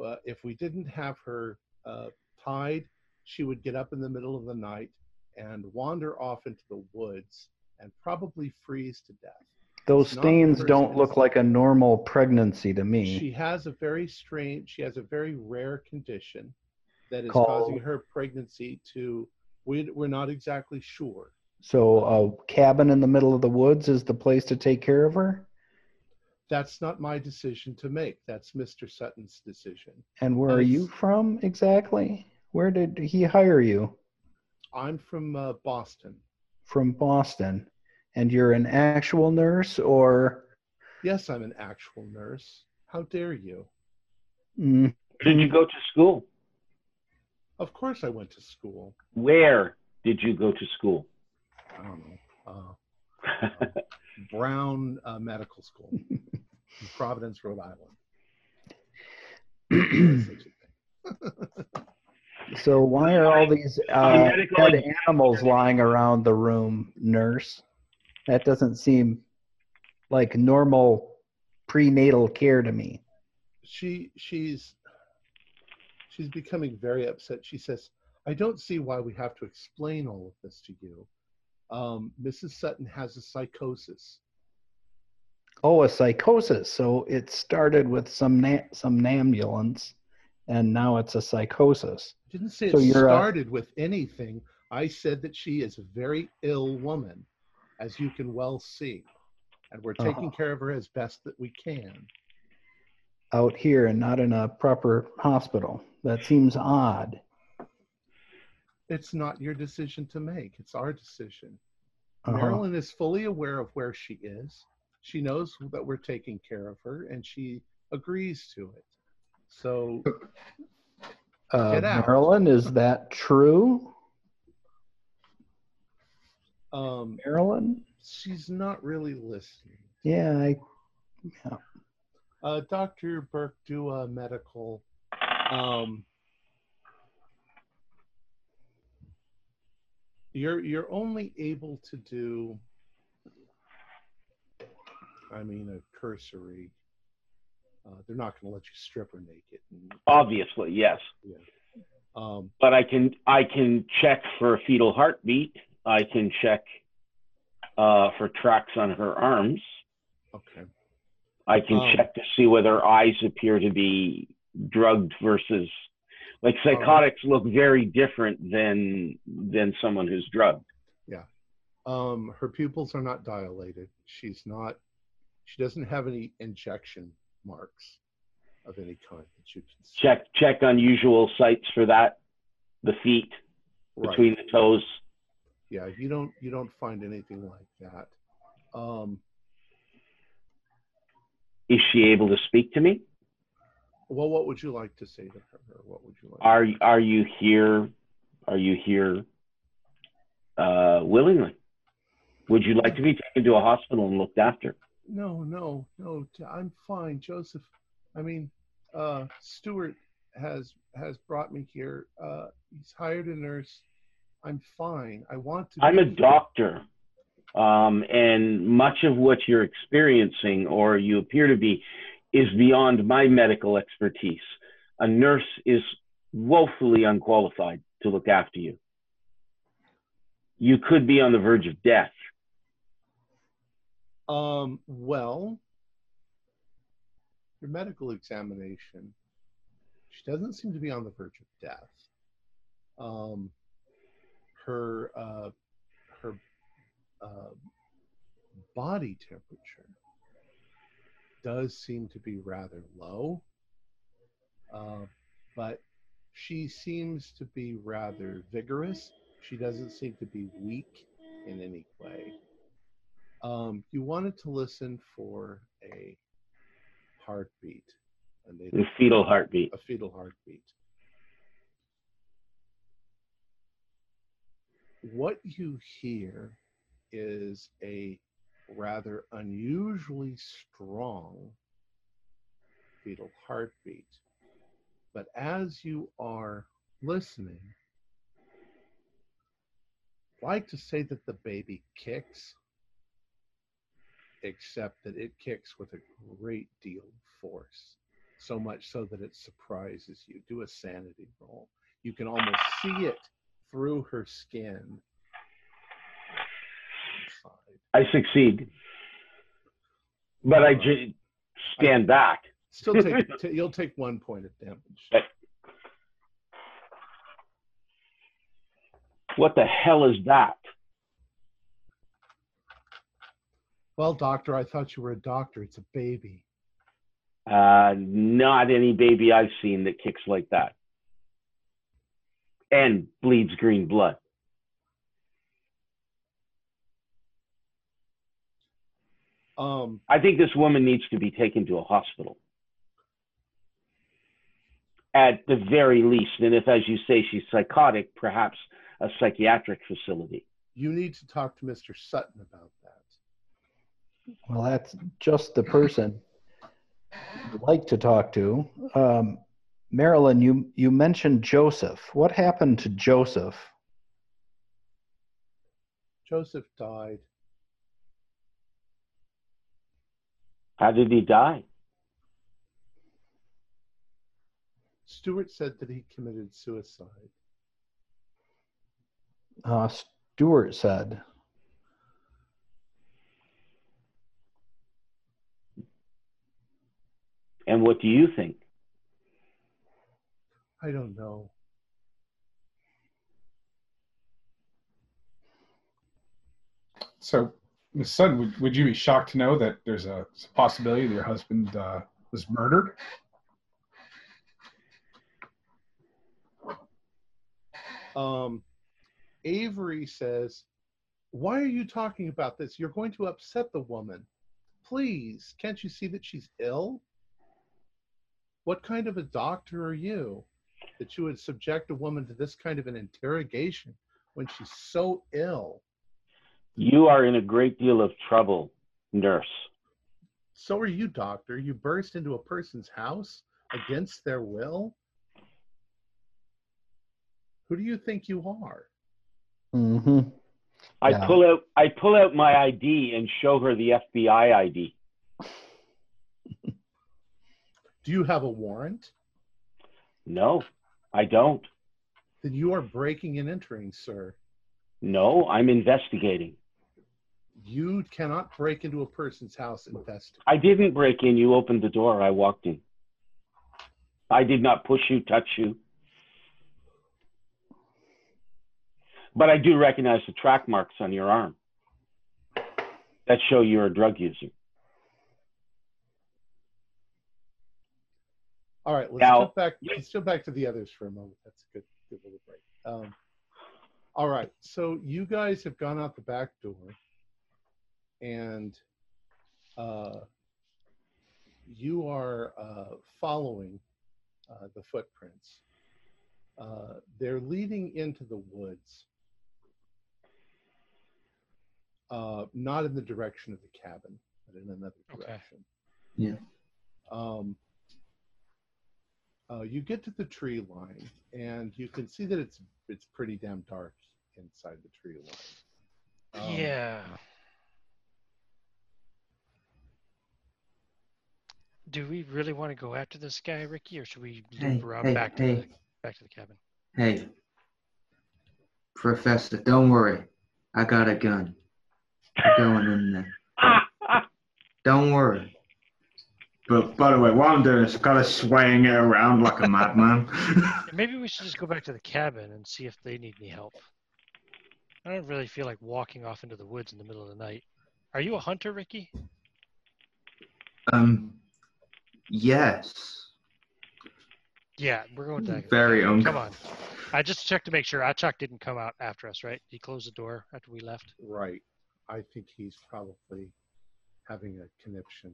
uh, if we didn't have her uh, tied, she would get up in the middle of the night and wander off into the woods and probably freeze to death. Those stains don't look like a normal pregnancy to me. She has a very strange, she has a very rare condition. that is Call- causing her pregnancy to. We, we're not exactly sure. So a cabin in the middle of the woods is the place to take care of her? That's not my decision to make. That's Mr. Sutton's decision. And where are you from exactly? Where did he hire you? I'm from uh, Boston. From Boston. And you're an actual nurse or Yes, I'm an actual nurse. How dare you? Mm, Where did you go to school? Of course, I went to school. Where did you go to school? I don't know. Uh, Brown uh, Medical School in Providence, Rhode Island. There's such a thing. So why are all these uh, dead animals lying around the room, nurse? That doesn't seem like normal prenatal care to me. she she's she's becoming very upset. She says, "I don't see why we have to explain all of this to you. Um, Mrs. Sutton has a psychosis. Oh, a psychosis. So it started with some na- somnambulance, and now it's a psychosis. Didn't say it So a- started with anything. I said that she is a very ill woman, as you can well see, and we're taking Uh-huh. care of her as best that we can. Out here and not in a proper hospital. That seems odd. It's not your decision to make. It's our decision. Uh-huh. Marilyn is fully aware of where she is. She knows that we're taking care of her, and she agrees to it. So Uh, Marilyn, is that true? um, Marilyn? she's not really listening. Yeah, I, Uh, Dr. Burke, do a medical. Um, you're you're only able to do. I mean, a cursory. Uh, they're not going to let you strip her naked. And, Obviously, yes. um, But I can I can check for a fetal heartbeat. I can check uh, for tracks on her arms. okay. I can Um, check to see whether eyes appear to be drugged versus like right. psychotics look very different than than someone who's drugged. Um, her pupils are not dilated. She's not. She doesn't have any injection marks of any kind that you can see. Check check unusual sites for that. The feet Right. between the toes. Yeah, you don't you don't find anything like that. Um, Is she able to speak to me? well, what would you like to say to her? What would you like? Are are you here? Are you here uh, willingly? Would you like to be taken to a hospital and looked after? No, no, no. I'm fine, Joseph. I mean, uh, Stuart has has brought me here. Uh, he's hired a nurse. I'm fine. I want to. I'm a doctor, um, and much of what you're experiencing or you appear to be is beyond my medical expertise. A nurse is woefully unqualified to look after you. You could be on the verge of death. Um, well, your medical examination, she doesn't seem to be on the verge of death. Um, her uh, her uh, body temperature does seem to be rather low, uh, but she seems to be rather vigorous. She doesn't seem to be weak in any way. Um, you wanted to listen for a heartbeat, and they The fetal heartbeat. a fetal heartbeat. What you hear is a rather unusually strong fetal heartbeat. But as you are listening, I'd like to say that the baby kicks, except that it kicks with a great deal of force so much so that it surprises you. Do a sanity roll. You can almost see it through her skin. I succeed, but I uh, ju- stand back. Still take t- you'll take one point of damage. Okay. What the hell is that? Well, doctor, I thought you were a doctor. It's a baby. Uh, not any baby I've seen that kicks like that and bleeds green blood. Um, I think this woman needs to be taken to a hospital. At the very least, and if, as you say, she's psychotic, perhaps a psychiatric facility. you need to talk to Mr. Sutton about. Well, that's just the person I'd like to talk to. Um, Marilyn, you, you mentioned Joseph. What happened to Joseph? Joseph died. How did he die? Stewart said that he committed suicide. Uh, Stewart said. And what do you think? I don't know. So, Miss Sutton, would, would you be shocked to know that there's a possibility that your husband uh, was murdered? Um, Avery says, Why are you talking about this? You're going to upset the woman. Please, can't you see that she's ill? What kind of a doctor are you that you would subject a woman to this kind of an interrogation when she's so ill? You are in a great deal of trouble, nurse. So are you, doctor. You burst into a person's house against their will? Who do you think you are? Mm-hmm. I pull out I pull out my ID and show her the FBI ID. Do you have a warrant? No, I don't. Then you are breaking and entering, sir. No, I'm investigating. You cannot break into a person's house and investigate. I didn't break in. You opened the door. I walked in. I did not push you, touch you. But I do recognize the track marks on your arm that show you're a drug user. All right, let's Now- jump back. Let's jump back to the others for a moment. That's a good, good little break. Um, all right, so you guys have gone out the back door, and uh, you are uh, following uh, the footprints. Uh, they're leading into the woods, uh, not in the direction of the cabin, but in another Okay. direction. Yeah. Um, uh, you get to the tree line, and you can see that it's it's pretty damn dark inside the tree line. Um, yeah. Do we really want to go after this guy, Ricky, or should we loop Hey, around hey, back to the back to the cabin? Hey, Professor, don't worry. I got a gun. I'm going in there. Don't worry. But by the way, while I'm doing this, I'm kind of swaying it around like a madman. Maybe we should just go back to the cabin and see if they need any help. I don't really feel like walking off into the woods in the middle of the night. Are you a hunter, Ricky? um, yes. Yeah, we're going to Very Come on. I just checked to make sure Achak didn't come out after us, right? He closed the door after we left. Right. I think he's probably having a conniption,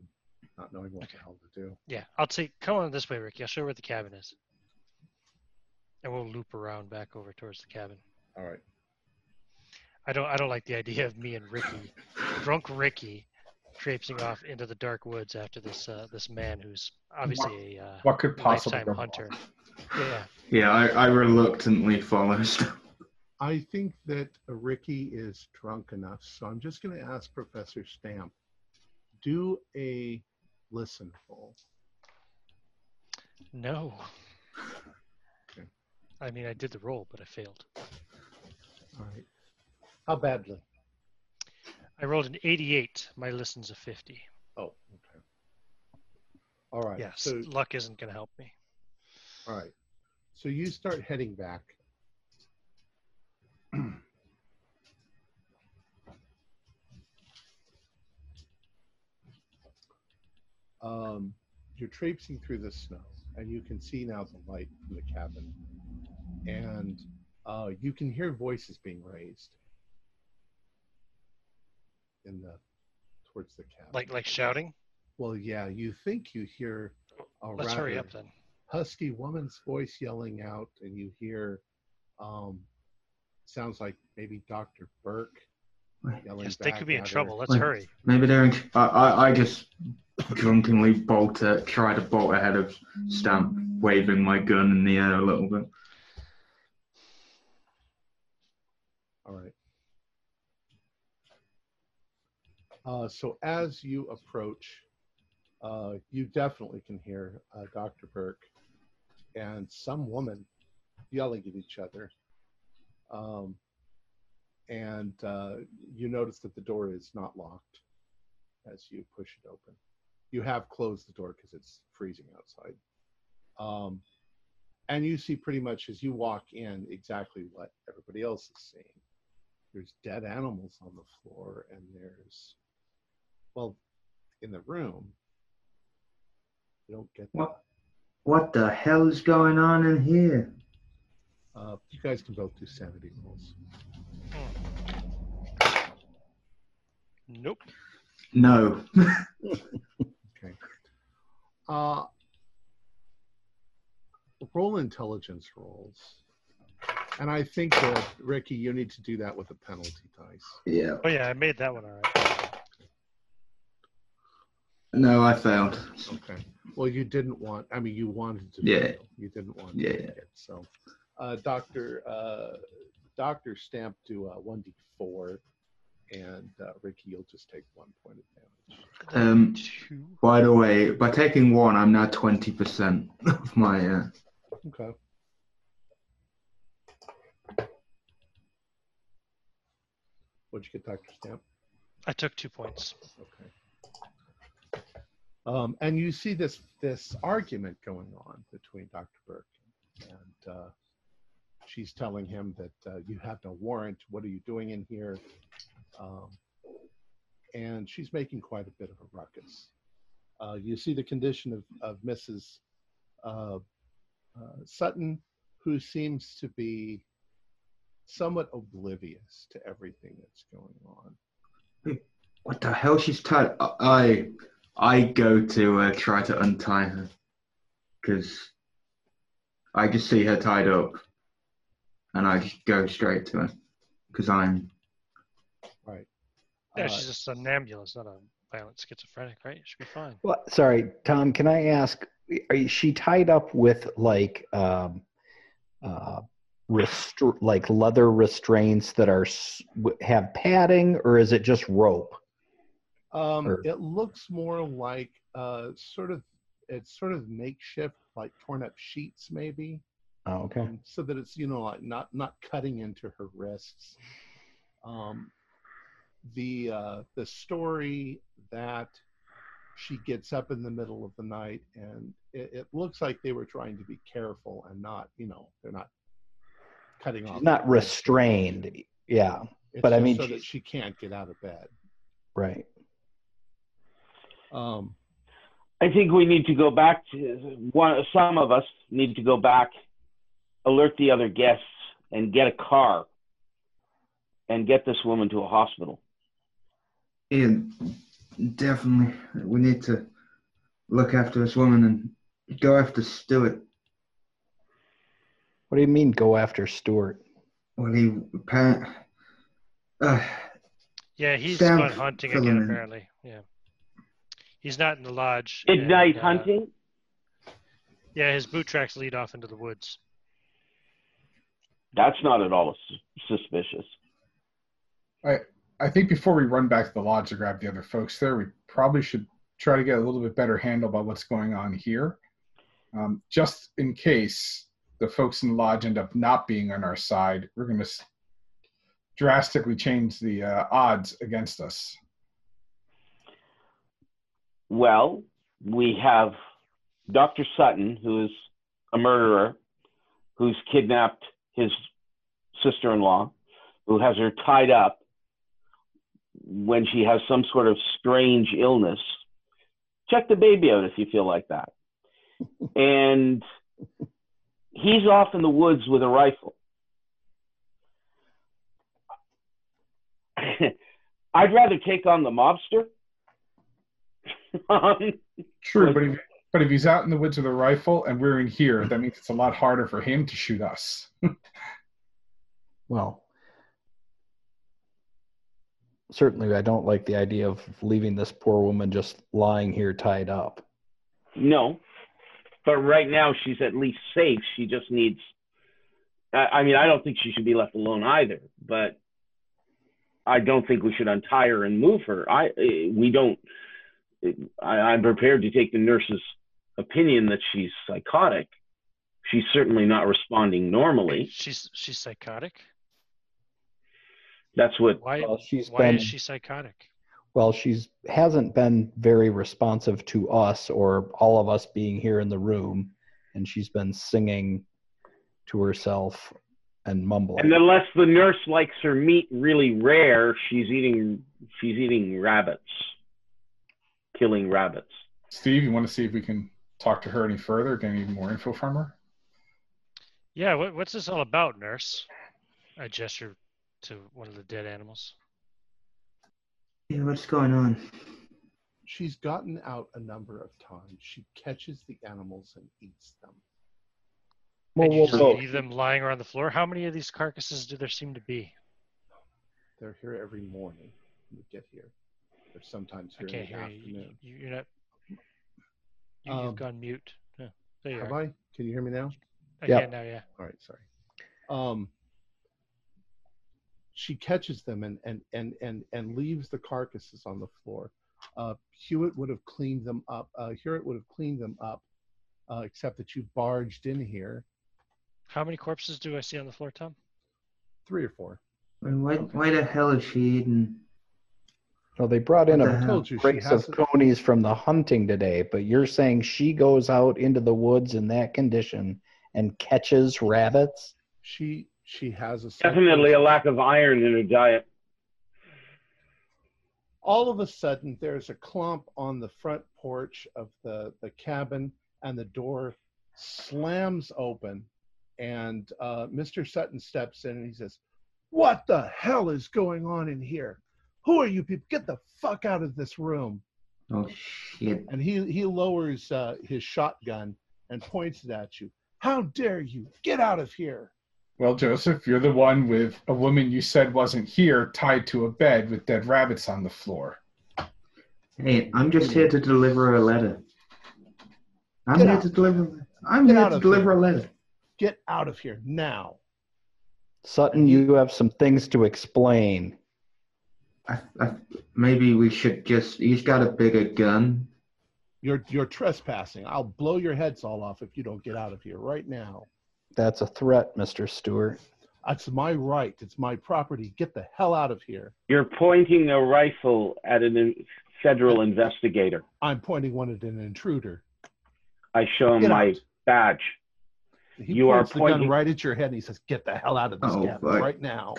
not knowing what the hell to do. Yeah, I'll say, come on this way, Ricky. I'll show you where the cabin is. And we'll loop around back over towards the cabin. All right. I don't I don't like the idea of me and Ricky, drunk Ricky, traipsing off into the dark woods after this uh, this man who's obviously a uh, What could possibly lifetime hunter. Yeah. Yeah, I, I reluctantly follow. I think that Ricky is drunk enough, so I'm just going to ask Professor Stamp, do a listen roll. No. Okay. I mean, I did the roll, but I failed. All right. How badly? I rolled an 88. My listen's a 50. Oh, okay. All right. Yes, So, luck isn't going to help me. all right. So you start heading back. Um, you're traipsing through the snow, and you can see now the light from the cabin, and uh, you can hear voices being raised in the towards the cabin. Like like shouting. well, yeah, you think you hear a Let's hurry up then. husky woman's voice yelling out, and you hear um, sounds like maybe Dr. Burke yelling. Yes, they could be in trouble. Let's Wait. hurry. Maybe they're. In, I, I I just drunkenly bolt uh, try to bolt ahead of Stamp, waving my gun in the air a little bit. All right. Uh, so as you approach, uh, you definitely can hear uh, Dr. Burke and some woman yelling at each other. Um, and uh, you notice that the door is not locked as you push it open. You have closed the door because it's freezing outside. Um, and you see pretty much as you walk in exactly what everybody else is seeing there's dead animals on the floor and there's well in the room you don't get that. What? What the hell is going on in here? Uh, you guys can both do sanity rolls Nope. No. Okay. Uh, roll intelligence rolls and i think that ricky you need to do that with a penalty dice Yeah. Oh yeah, I made that one all right. No, I failed. okay well you didn't want i mean you wanted to Yeah. fail. you didn't want to Yeah, make yeah. it so uh, dr uh, dr stamp do a 1d4 and uh, ricky you'll just take one point of damage Um, By the way, by taking one, I'm now twenty percent of my. Uh, okay what'd you get dr stamp I took two points. Okay. Um, and you see this this argument going on between Dr. Burke and uh, she's telling him that uh, you have no warrant. What are you doing in here? Um, and she's making quite a bit of a ruckus. Uh, you see the condition of, of Mrs. Uh, uh, Sutton, who seems to be somewhat oblivious to everything that's going on. what the hell? She's tied. I I go to uh, try to untie her because I just see her tied up, and I just go straight to her because I'm. Right. Yeah, Uh, she's just a somnambulist, not a violent schizophrenic, right? She should be fine. Well, sorry, Tom. Can I ask? Are you- she tied up with like um, uh, restr- like leather restraints that are have padding, or is it just rope? Um, Or- it looks more like uh, sort of it's sort of makeshift, like torn up sheets, maybe, Oh, okay. um, so that it's you know like not not cutting into her wrists. Um, the uh, the story that she gets up in the middle of the night, and it, it looks like they were trying to be careful and not you know they're not cutting off. Not her wrists. restrained. Yeah. It's but I mean, so she- that she can't get out of bed. Right. Um, I think we need to go back to one. Some of us need to go back, alert the other guests, and get a car, and get this woman to a hospital. Ian, definitely, we need to look after this woman and go after Stuart. What do you mean go after Stuart? Well, he apparent. Uh, Yeah, he's Stamp gone hunting again, in. apparently. Yeah. He's not in the lodge. Midnight and, uh, hunting. Yeah, his boot tracks lead off into the woods. That's not at all suspicious. I I think before we run back to the lodge to grab the other folks there, we probably should try to get a little bit better handle about what's going on here. Um, just in case the folks in the lodge end up not being on our side, we're going to drastically change the uh, odds against us. Well, we have Dr. Sutton, who is a murderer, who's kidnapped his sister in law, who has her tied up when she has some sort of strange illness. check the baby out if you feel like that. and he's off in the woods with a rifle. I'd rather take on the mobster. True, but if, but if he's out in the woods with a rifle and we're in here, that means it's a lot harder for him to shoot us. Well, certainly I don't like the idea of leaving this poor woman just lying here tied up. no, but right now she's at least safe. She just needs. I, I mean, I don't think she should be left alone either. But I don't think we should untie her and move her. I eh, we don't. I, I'm prepared to take the nurse's opinion that she's psychotic. She's certainly not responding normally. She's she's psychotic. That's what Why Well, she's why been is she psychotic? well, she's hasn't been very responsive to us or all of us being here in the room, and she's been singing to herself and mumbling. And unless the nurse likes her meat really rare, she's eating she's eating rabbits, killing rabbits. Steve, you want to see if we can talk to her any further, get any more info from her? Yeah, what, what's this all about, nurse? I gesture to one of the dead animals. Yeah, what's going on? She's gotten out a number of times. She catches the animals and eats them. And you just leave them lying around the floor. How many of these carcasses do there seem to be? They're here every morning when we get here. They're sometimes here in can't the hear afternoon. you. You're not. You, Um, you've gone mute. Yeah, there you Have are. I? Can you hear me now? I Yeah. can now. Yeah. All right, sorry. Um, she catches them and and and and and leaves the carcasses on the floor. Uh, Hurit would have cleaned them up. Uh, Hurit would have cleaned them up, uh, except that you barged in here How many corpses do I see on the floor, Tom? three or four. And why, why the hell is she eating? Well, they brought in What a the I hell? told you she brace of hasn't. conies from the hunting today, but you're saying she goes out into the woods in that condition and catches rabbits? She she has a Definitely a lack of iron in her diet. all of a sudden there's a clump on the front porch of the, the cabin and the door slams open and uh, mr sutton steps in and he says what the hell is going on in here who are you people get the fuck out of this room Oh shit! and he, he lowers uh, his shotgun and points it at you how dare you get out of here Well, Joseph, you're the one with a woman you said wasn't here tied to a bed with dead rabbits on the floor. Hey, I'm just here to deliver a letter. I'm Get here out. to deliver. I'm Get here out to deliver here. a letter. get out of here now Sutton, you have some things to explain. I, I, maybe we should just. He's got a bigger gun. you're you're trespassing i'll blow your heads all off if you don't get out of here right now That's a threat, Mr. Stewart. That's my right. It's my property. Get the hell out of here. You're pointing a rifle at a in- federal investigator. I'm pointing one at an intruder. I show him Get my out. badge. He You are points the gun right at your head and he says, Get the hell out of this Oh, cabin right now.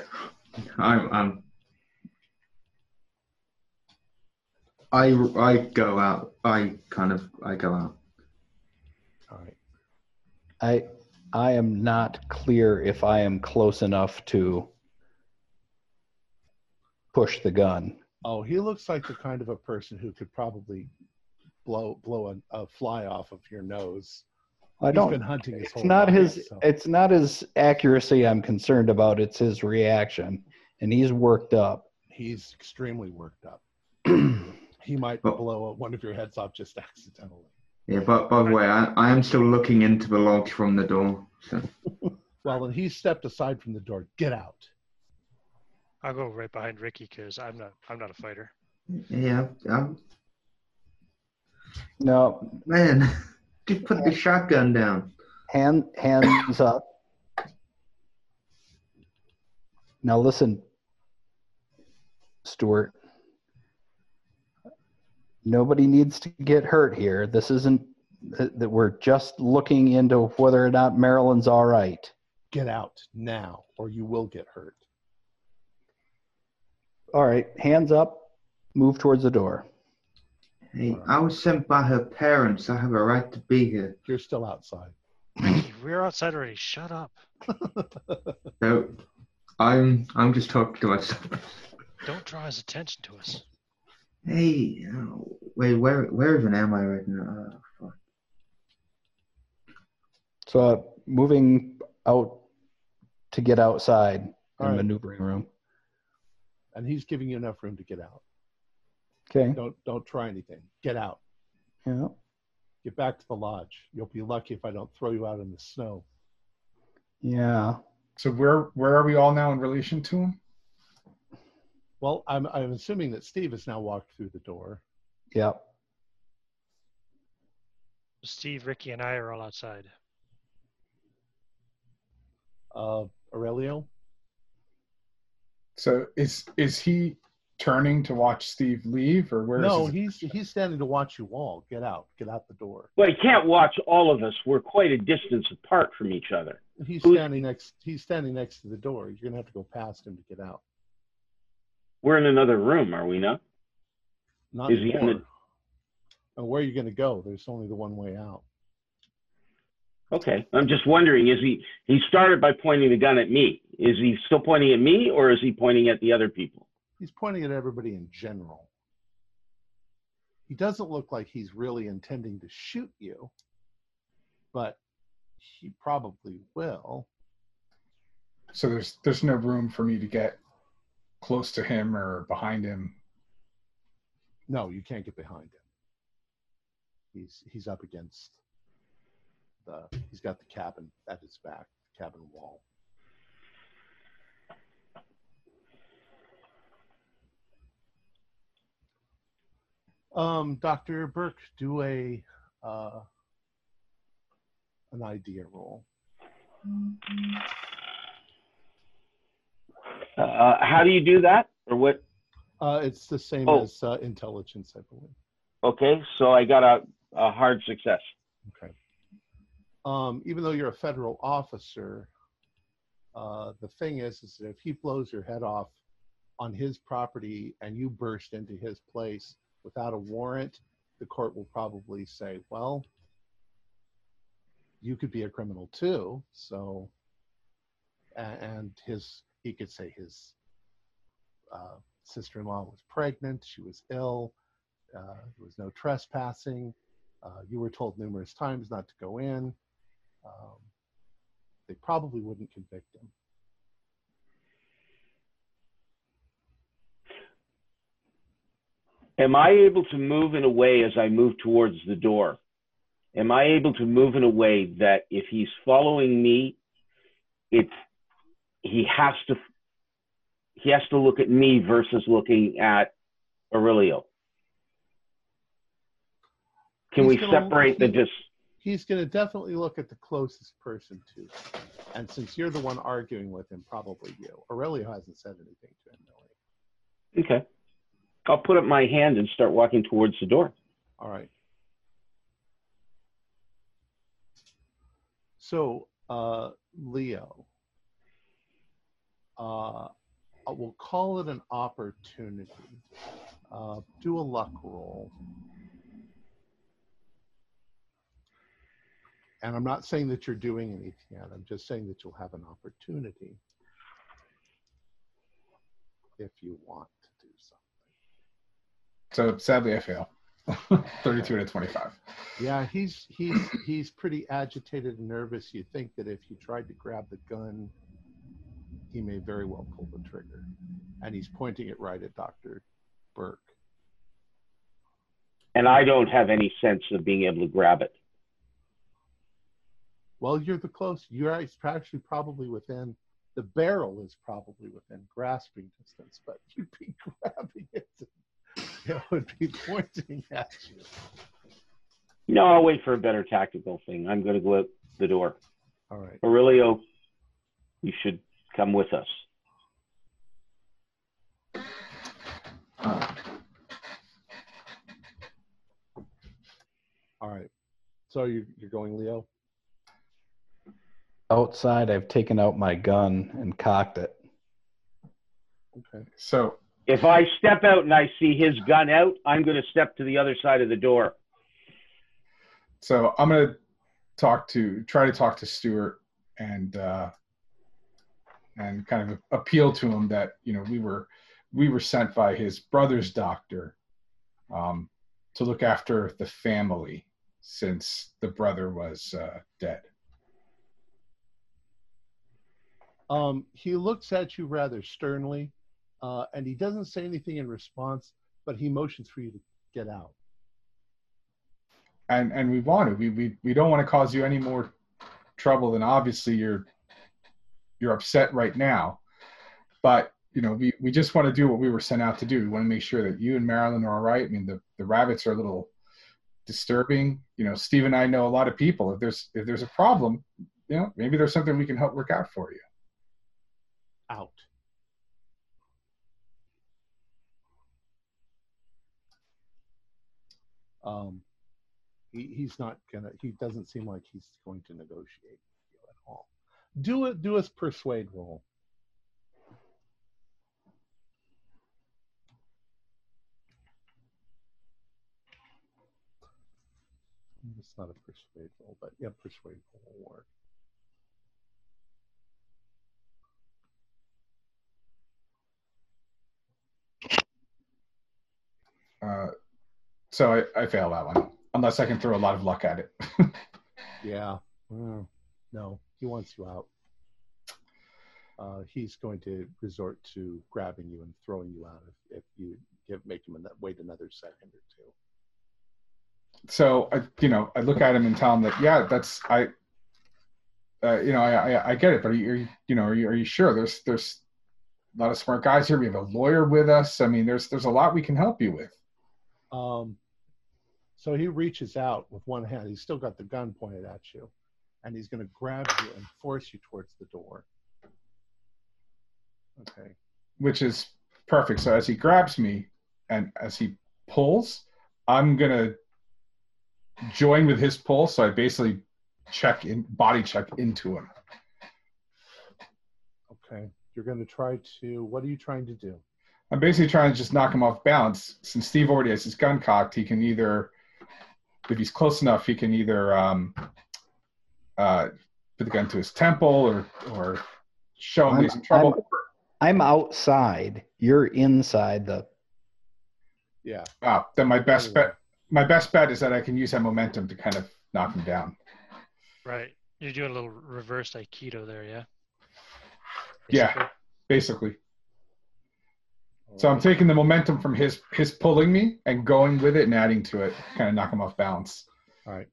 I'm. I'm I, I go out. I kind of. I go out. All right. I I am not clear if I am close enough to push the gun. Oh, he looks like the kind of a person who could probably blow blow a, a fly off of your nose. I don't. been hunting his It's whole not life, his. so- It's not his accuracy I'm concerned about. It's his reaction, and he's worked up. He's extremely worked up. He might Oh. blow one of your heads off just accidentally. Yeah, but by the way, I, I am still looking into the logs from the door. So Well, and he stepped aside from the door. Get out. I'll go right behind Ricky because I'm not. I'm not a fighter. yeah, um, no, man, just put the shotgun down. hand hands up. Now listen, Stuart. Nobody needs to get hurt here. This isn't that that we're just looking into whether or not Marilyn's all right. Get out now, or you will get hurt. All right, hands up. Move towards the door. Hey, I was sent by her parents. I have a right to be here. You're still outside. We're outside already. Shut up. So, I'm I'm just talking to myself. Don't draw his attention to us. Hey, oh, wait, where where even am I right now? Oh. So uh, moving out to get outside in All right. maneuvering room. And he's giving you enough room to get out. Okay. Don't don't try anything. Get out. Yeah. Get back to the lodge. You'll be lucky if I don't throw you out in the snow. Yeah. So where where are we all now in relation to him? Well, I'm I'm assuming that Steve has now walked through the door. Yep. Steve, Ricky, and I are all outside. Uh, Aurelio, So is is he turning to watch Steve leave, or where? no, his- he's he's standing to watch you all. Get out. Get out the door. Well, you can't watch all of us. We're quite a distance apart from each other. He's Who's- standing next. He's standing next to the door. You're gonna have to go past him to get out. We're in another room, are we not? Not Is he in the- And oh, where are you gonna go? There's only the one way out. Okay. I'm just wondering, is he he started by pointing the gun at me. Is he still pointing at me or is he pointing at the other people? He's pointing at everybody in general. He doesn't look like he's really intending to shoot you, but he probably will. so there's there's no room for me to get close to him or behind him. No, you can't get behind him. He's he's up against the he's got the cabin at his back, the cabin wall. Um, Dr. Burke, do a uh, an idea roll. Uh, how do you do that? Or what? Uh, it's the same Oh. as uh, intelligence, I believe. Okay, so I got a, a hard success. Okay. Um, even though you're a federal officer, uh, the thing is, is that if he blows your head off on his property and you burst into his place without a warrant, the court will probably say, well, you could be a criminal too. So, and his, he could say his uh, sister-in-law was pregnant, she was ill, uh, there was no trespassing. Uh, you were told numerous times not to go in. Um, they probably wouldn't convict him. Am I able to move in a way as I move towards the door? Am I able to move in a way that if he's following me, it's he has to he has to look at me versus looking at Aurelio? Can He's we separate the just He's going to definitely look at the closest person to him. And since you're the one arguing with him, probably you. Aurelio hasn't said anything to him, really. okay? I'll put up my hand and start walking towards the door. All right. So, uh, Leo, uh, we'll call it an opportunity. Uh, do a luck roll. And I'm not saying that you're doing anything yet. I'm just saying that you'll have an opportunity if you want to do something. So sadly, I fail. 32 to 25. Yeah, he's he's he's pretty agitated and nervous. You think that if you tried to grab the gun, he may very well pull the trigger, and he's pointing it right at Doctor Burke. And I don't have any sense of being able to grab it. Well, you're the close. You're actually probably within. The barrel is probably within grasping distance, but you'd be grabbing it. It would be pointing at you. No, I'll wait for a better tactical thing. I'm going to go out the door. All right. Aurelio, you should come with us. All right. So you you're going, Leo? Outside, I've taken out my gun and cocked it. Okay. so If I step out and I see his gun out, I'm going to step to the other side of the door. So I'm gonna talk to try to talk to Stuart and uh, and kind of appeal to him that you know we were we were sent by his brother's doctor um, to look after the family since the brother was uh, dead. Um, he looks at you rather sternly, uh, and he doesn't say anything in response, but he motions for you to get out. and and we want to we we, we don't want to cause you any more trouble than obviously you're you're upset right now. But you know we, we just want to do what we were sent out to do. We want to make sure that you and marilyn are all right. I mean the, the rabbits are a little disturbing. You know steve and i know a lot of people. If there's if there's a problem you know maybe there's something we can help work out for you. Out. Um, he, he's not gonna. He doesn't seem like he's going to negotiate with you at all. Do it. Do a persuade roll. It's not a persuade roll, but yeah, persuade roll will work. uh, so I, I fail that one unless i can throw a lot of luck at it Yeah. Mm, no, he wants you out. Uh, he's going to resort to grabbing you and throwing you out if, if you give, make him wait another second or two. so I, you know, I look at him and tell him that, yeah, that's I, uh, you know, I, I, I get it, but are you, are you, you know, are you, are you sure? There's, there's a lot of smart guys here. We have a lawyer with us. I mean, there's, there's a lot we can help you with. Um, so he reaches out with one hand. He's still got the gun pointed at you, and he's going to grab you and force you towards the door. Okay. which is perfect. So as he grabs me and as he pulls, I'm gonna join with his pull. So I basically check in, body check into him. Okay. You're going to try to. What are you trying to do? I'm basically trying to just knock him off balance. Since Steve already has his gun cocked, he can either, if he's close enough, he can either um, uh, put the gun to his temple or or show him I'm- he's in trouble. I'm- I'm outside. You're inside the. Yeah. Ah, then my best bet, my best bet is that I can use that momentum to kind of knock him down. Right. You're doing a little reverse Aikido there, yeah? Yeah. Basically. So I'm taking the momentum from his his pulling me and going with it and adding to it, kind of knock him off balance. All right.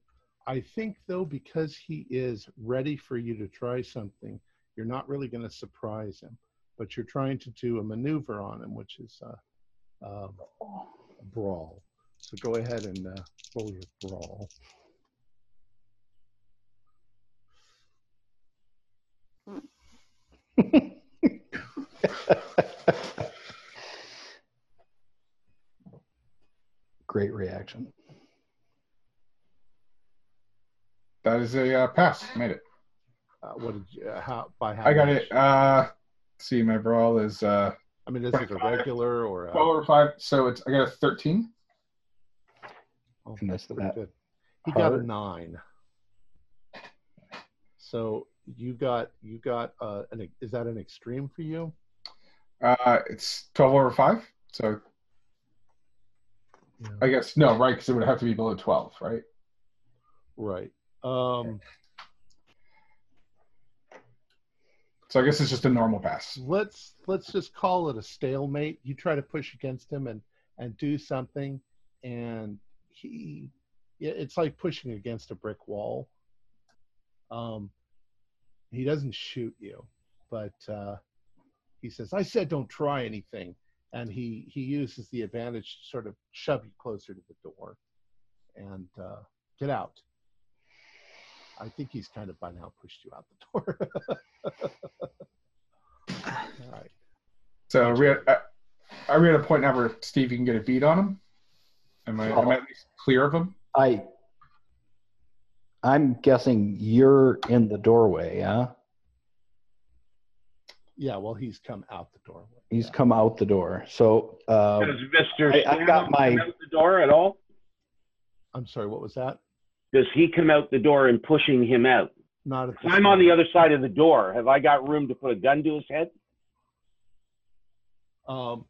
I think though, because he is ready for you to try something, you're not really going to surprise him, but you're trying to do a maneuver on him, which is uh, um, a brawl. So go ahead and uh, roll your brawl. Great reaction. That is a uh, pass. Made it. Uh, what did you? Uh, how by how? I got much? it. Uh, see, my brawl is uh, I mean, is it a regular or? A, 12 over five, so it's I got a 13. oh, And that's that's pretty that good. He got a nine. So you got you got uh, an is that an extreme for you? Uh, it's 12 over five, so Yeah. I guess no, right? Because it would have to be below 12, right? Right. Um, So I guess it's just a normal pass. let's let's just call it a stalemate. You try to push against him and and do something, and he, yeah, it's like pushing against a brick wall. Um, he doesn't shoot you, but uh, he says, "I said don't try anything," and he he uses the advantage to sort of shove you closer to the door, and uh, get out. I think he's kind of by now pushed you out the door. All right. So are we at, uh, are we at a point now where Steve you can get a beat on him? Am I, am I at least clear of him? I. I'm guessing you're in the doorway, huh? Yeah, well, he's come out the door. he's come out the door. So uh, Mister I- I've got my- out the door at all? I'm sorry, what was that? Does he come out the door and pushing him out? Not If I'm on the other side of the door. Have I got room to put a gun to his head? Um,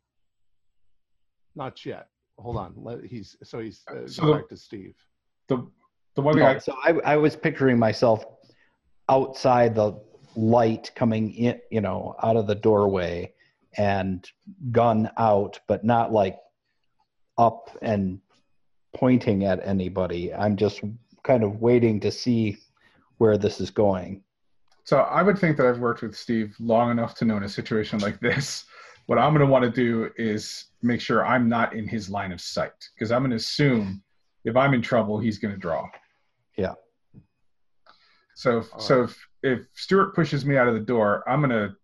not yet. Hold on. Let, he's so he's uh, So back to Steve. The the one thing no, I, so I, I was picturing myself outside the light coming in, you know, out of the doorway and gun out, but not like up and pointing at anybody. I'm just kind of waiting to see where this is going. So I would think that I've worked with Steve long enough to know in a situation like this, what I'm going to want to do is make sure I'm not in his line of sight because I'm going to assume if I'm in trouble, he's going to draw. Yeah. So if, All so if if Stuart pushes me out of the door, I'm going to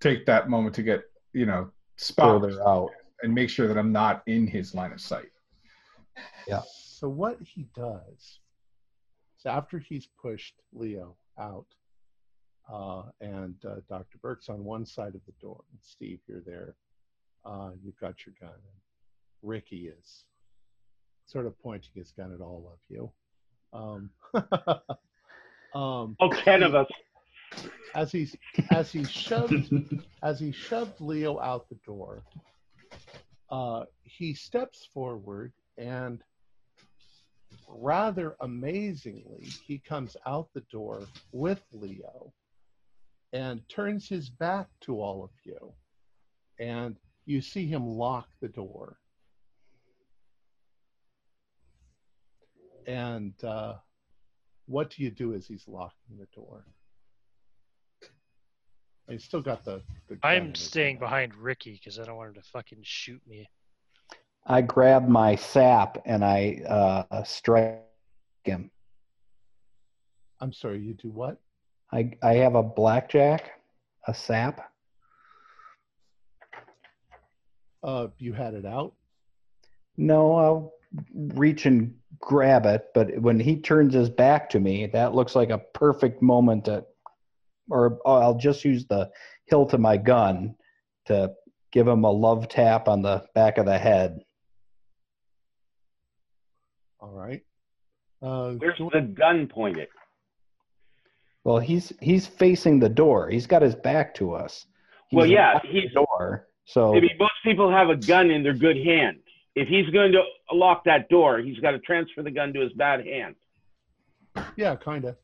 take that moment to get you know spot Further out. and make sure that I'm not in his line of sight. So what he does is after he's pushed Leo out, uh, and uh, Dr. Burke's on one side of the door, and Steve, you're there. Uh, you've got your gun, and Ricky is sort of pointing his gun at all of you. Um, um, Oh, ten of us. as he's as he shoved as he shoved Leo out the door, uh, he steps forward and rather amazingly, he comes out the door with Leo and turns his back to all of you. And you see him lock the door. And uh, what do you do as he's locking the door? He's still got the. the I'm staying behind Ricky because I don't want him to fucking shoot me. I grab my sap and I uh, strike him. I'm sorry, you do what? I, I have a blackjack, a sap. Uh, you had it out. No, I'll reach and grab it, but when he turns his back to me, that looks like a perfect moment to, or oh, I'll just use the hilt of my gun to give him a love tap on the back of the head. All right. Uh, Where's go- the gun pointed? Well, he's he's facing the door. He's got his back to us. Well, yeah, locking the he's- door. So I mean, most people have a gun in their good hand. If he's going to lock that door, he's got to transfer the gun to his bad hand. yeah, kind of.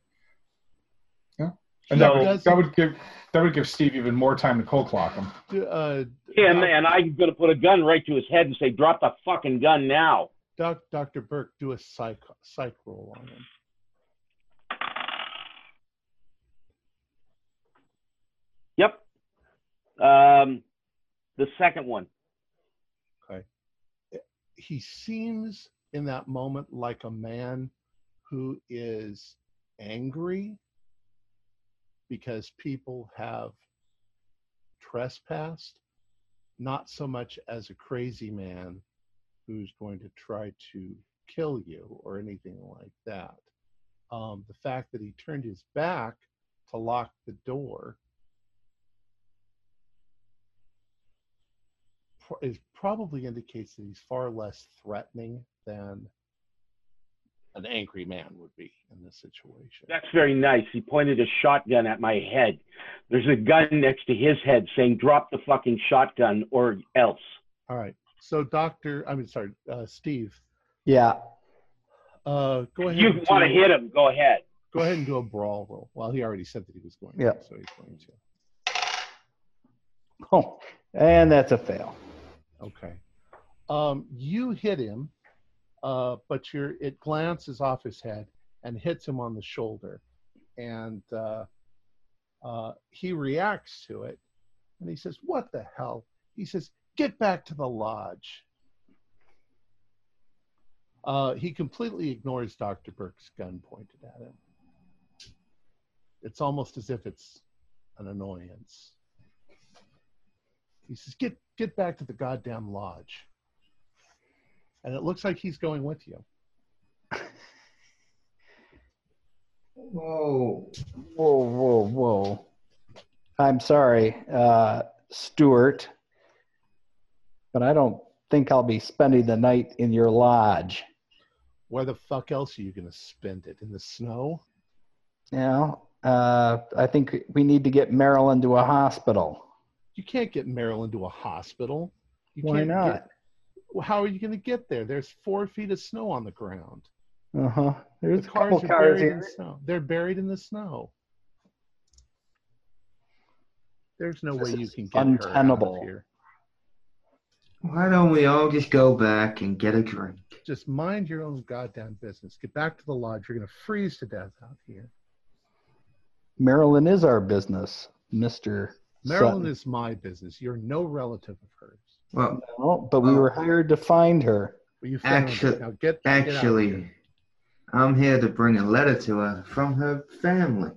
Yeah, and So- that, would, that would give that would give Steve even more time to cold clock him. Uh, Him Doc- and I'm going to put a gun right to his head and say, "Drop the fucking gun now." Doc, Dr. Burke, do a psych psych roll on him. Yep. Um, the second one. Okay. He seems in that moment like a man who is angry because people have trespassed, not so much as a crazy man who's going to try to kill you or anything like that. Um, the fact that he turned his back to lock the door is probably indicates that he's far less threatening than an angry man would be in this situation. That's very nice. He pointed a shotgun at my head. There's a gun next to his head saying, "Drop the fucking shotgun or else." All right. So, Doctor, I mean, sorry, uh, Steve, yeah, uh, go If ahead. you want to hit him, go ahead. Go ahead and do a brawl roll. Well, he already said that he was going. to, Yeah. So he's going to. oh, and that's a fail. Okay. Um, you hit him, uh, but your it glances off his head and hits him on the shoulder, and uh, uh, he reacts to it, and he says, "What the hell?" He says, "Get back to the lodge." Uh, he completely ignores Dr. Burke's gun pointed at him. It's almost as if it's an annoyance. He says, "Get get back to the goddamn lodge." And it looks like he's going with you. Whoa. Whoa, whoa, whoa. I'm sorry. Uh, Stuart, but I don't think I'll be spending the night in your lodge. Where the fuck else are you gonna spend it? In the snow? Yeah, uh, I think we need to get Marilyn to a hospital. You can't get Marilyn to a hospital. You Why can't not? Get, how are you gonna get there? There's four feet of snow on the ground. Uh huh. There's the cars are cars buried in here. snow. They're buried in the snow. There's no This way you can get her out of untenable. here. Why don't we all just go back and get a drink? Just mind your own goddamn business. Get back to the lodge. You're gonna freeze to death out here. Marilyn is our business, Mister. Marilyn is my business. You're no relative of hers. Well, No, but we were hired to find her. Well, you found Actu- it. Now get, get out here. actually, I'm here to bring a letter to her from her family.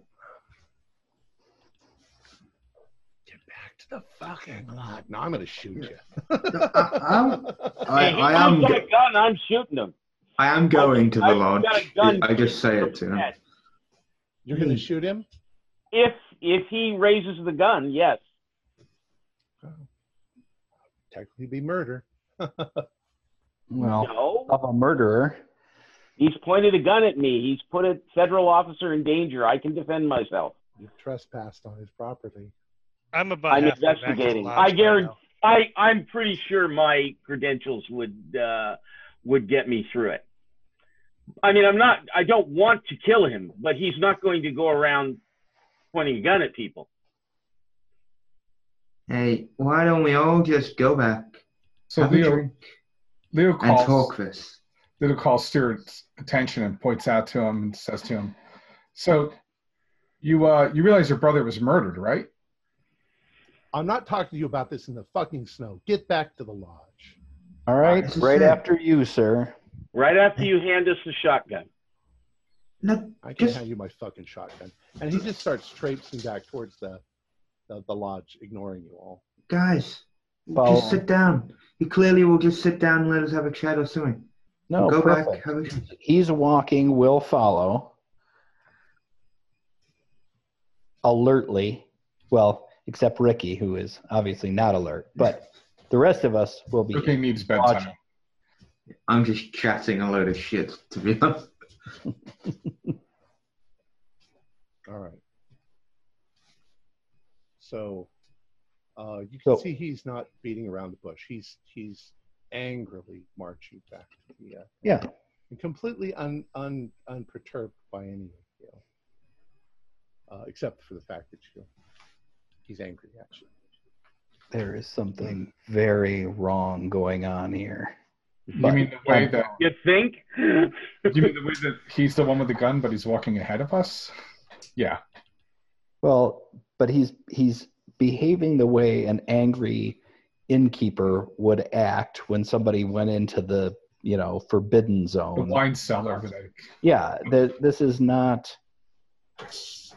Get back to the fucking lodge. No, I'm gonna shoot you. I, I'm, I, Hey, he I am, got a gun. I'm shooting him. I am going to the I've lodge. got a gun I just say it to him. You're gonna shoot him? If if he raises the gun, yes. Technically, be murder. Well, No, of a murderer. he's pointed a gun at me. He's put a federal officer in danger. I can defend myself. You've trespassed on his property. I'm about I'm halfway back to the investigating. I guarantee. I I'm pretty sure my credentials would uh, would get me through it. I mean, I'm not. I don't want to kill him, but he's not going to go around pointing a gun at people. Hey, why don't we all just go back, So have a Leo, drink, Leo and calls talk this? Leo calls Stuart's attention and points out to him and says to him, "So, you uh, you realize your brother was murdered, right?" I'm not talking to you about this in the fucking snow. Get back to the lodge. All right, This right after you, sir. Right after you hand us the shotgun. No, I can Just- hand you my fucking shotgun. And he just starts traipsing back towards the the, the lodge, ignoring you all. guys, Follow just sit down. He clearly will just sit down and let us have a chat or something. No, go perfect. back, have a. He's walking, we'll follow. Alertly. Well, except Ricky, who is obviously not alert. But the rest of us will be. Ricky needs Watch. bedtime. I'm just chatting a load of shit, to be honest. All right. So uh, you can So- see he's not beating around the bush. He's he's angrily marching back to the uh, Yeah. and completely un, un, unperturbed by any of you, uh, except for the fact that you he's angry actually. There is something very wrong going on here. You mean the way that You think? you mean the way that he's the one with the gun, but he's walking ahead of us? Yeah. Well, but he's he's behaving the way an angry innkeeper would act when somebody went into the you know forbidden zone. The wine cellar. Yeah, the, this is not.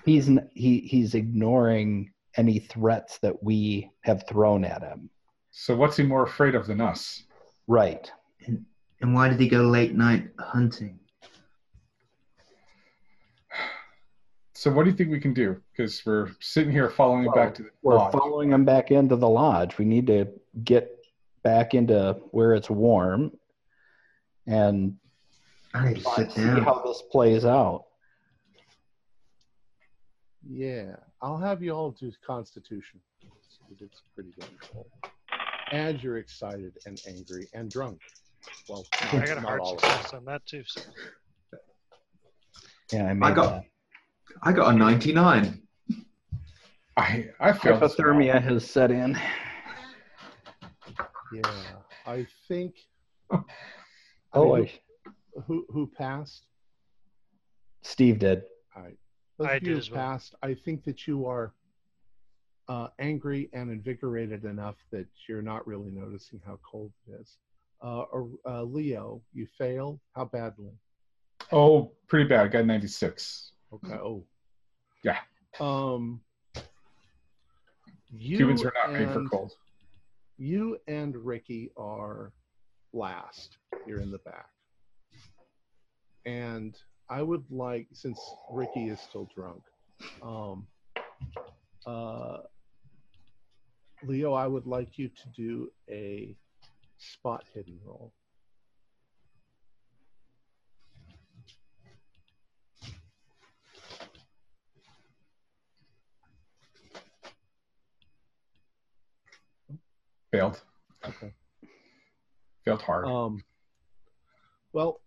He's he he's ignoring any threats that we have thrown at him. so what's he more afraid of than us? Right. And why did he go late night hunting? So what do you think we can do? Because we're sitting here following him back to the We're lodge. following him back into the lodge. We need to get back into where it's warm and I need to sit see down. how this plays out. Yeah, I'll have you all do Constitution. It's pretty damn. And you're excited and angry and drunk. Well, oh, I got a not hard all success on that too. So. Yeah, I made got- that. I got a 99. I I failed. this one. Hypothermia has set in. Yeah, I think. Oh, mean, I, who who passed? Steve did. All right. Those I of you did who as well. passed, I think that you are uh, angry and invigorated enough that you're not really noticing how cold it is. Uh, or, uh, Leo, you fail. How badly? Oh, pretty bad. I Got 96. Okay. Oh. Yeah. Um. You Cubans are not made for and- cold. You and Ricky are last. You're in the back. And I would like, since Ricky is still drunk, um, uh, Leo, I would like you to do a spot hidden roll. Failed. Okay. Failed hard. Um, well,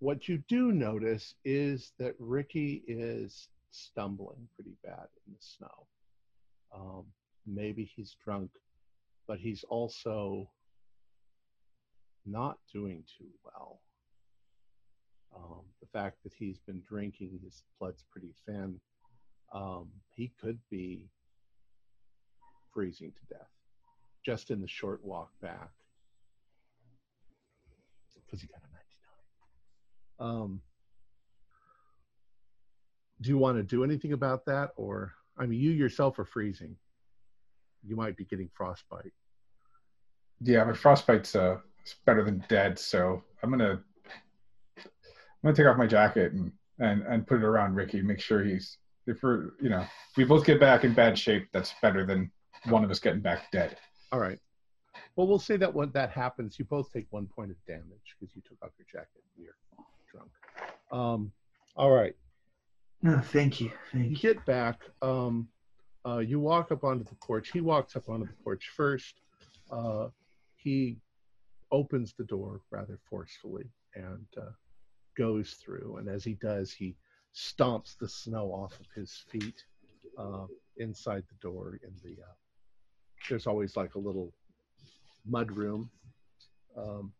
what you do notice is that Ricky is stumbling pretty bad in the snow. Um, maybe he's drunk, but he's also not doing too well. Um, the fact that he's been drinking, his blood's pretty thin. Um, he could be freezing to death just in the short walk back because he got a 99. Um, do you want to do anything about that? Or, I mean, you yourself are freezing. You might be getting frostbite. Yeah, but frostbite's uh, it's better than dead. So I'm gonna I'm gonna take off my jacket and and and put it around Ricky. Make sure he's if we're you know if we both get back in bad shape. That's better than one of us getting back dead. All right. Well, we'll say that when that happens, you both take one point of damage because you took off your jacket. You're drunk. Um, all right. No, thank you. You Thank you. get back. Um, uh, you walk up onto the porch. He walks up onto the porch first. Uh, he opens the door rather forcefully and uh, goes through. And as he does, he stomps the snow off of his feet uh, inside the door. In the uh, there's always like a little mud room. Um,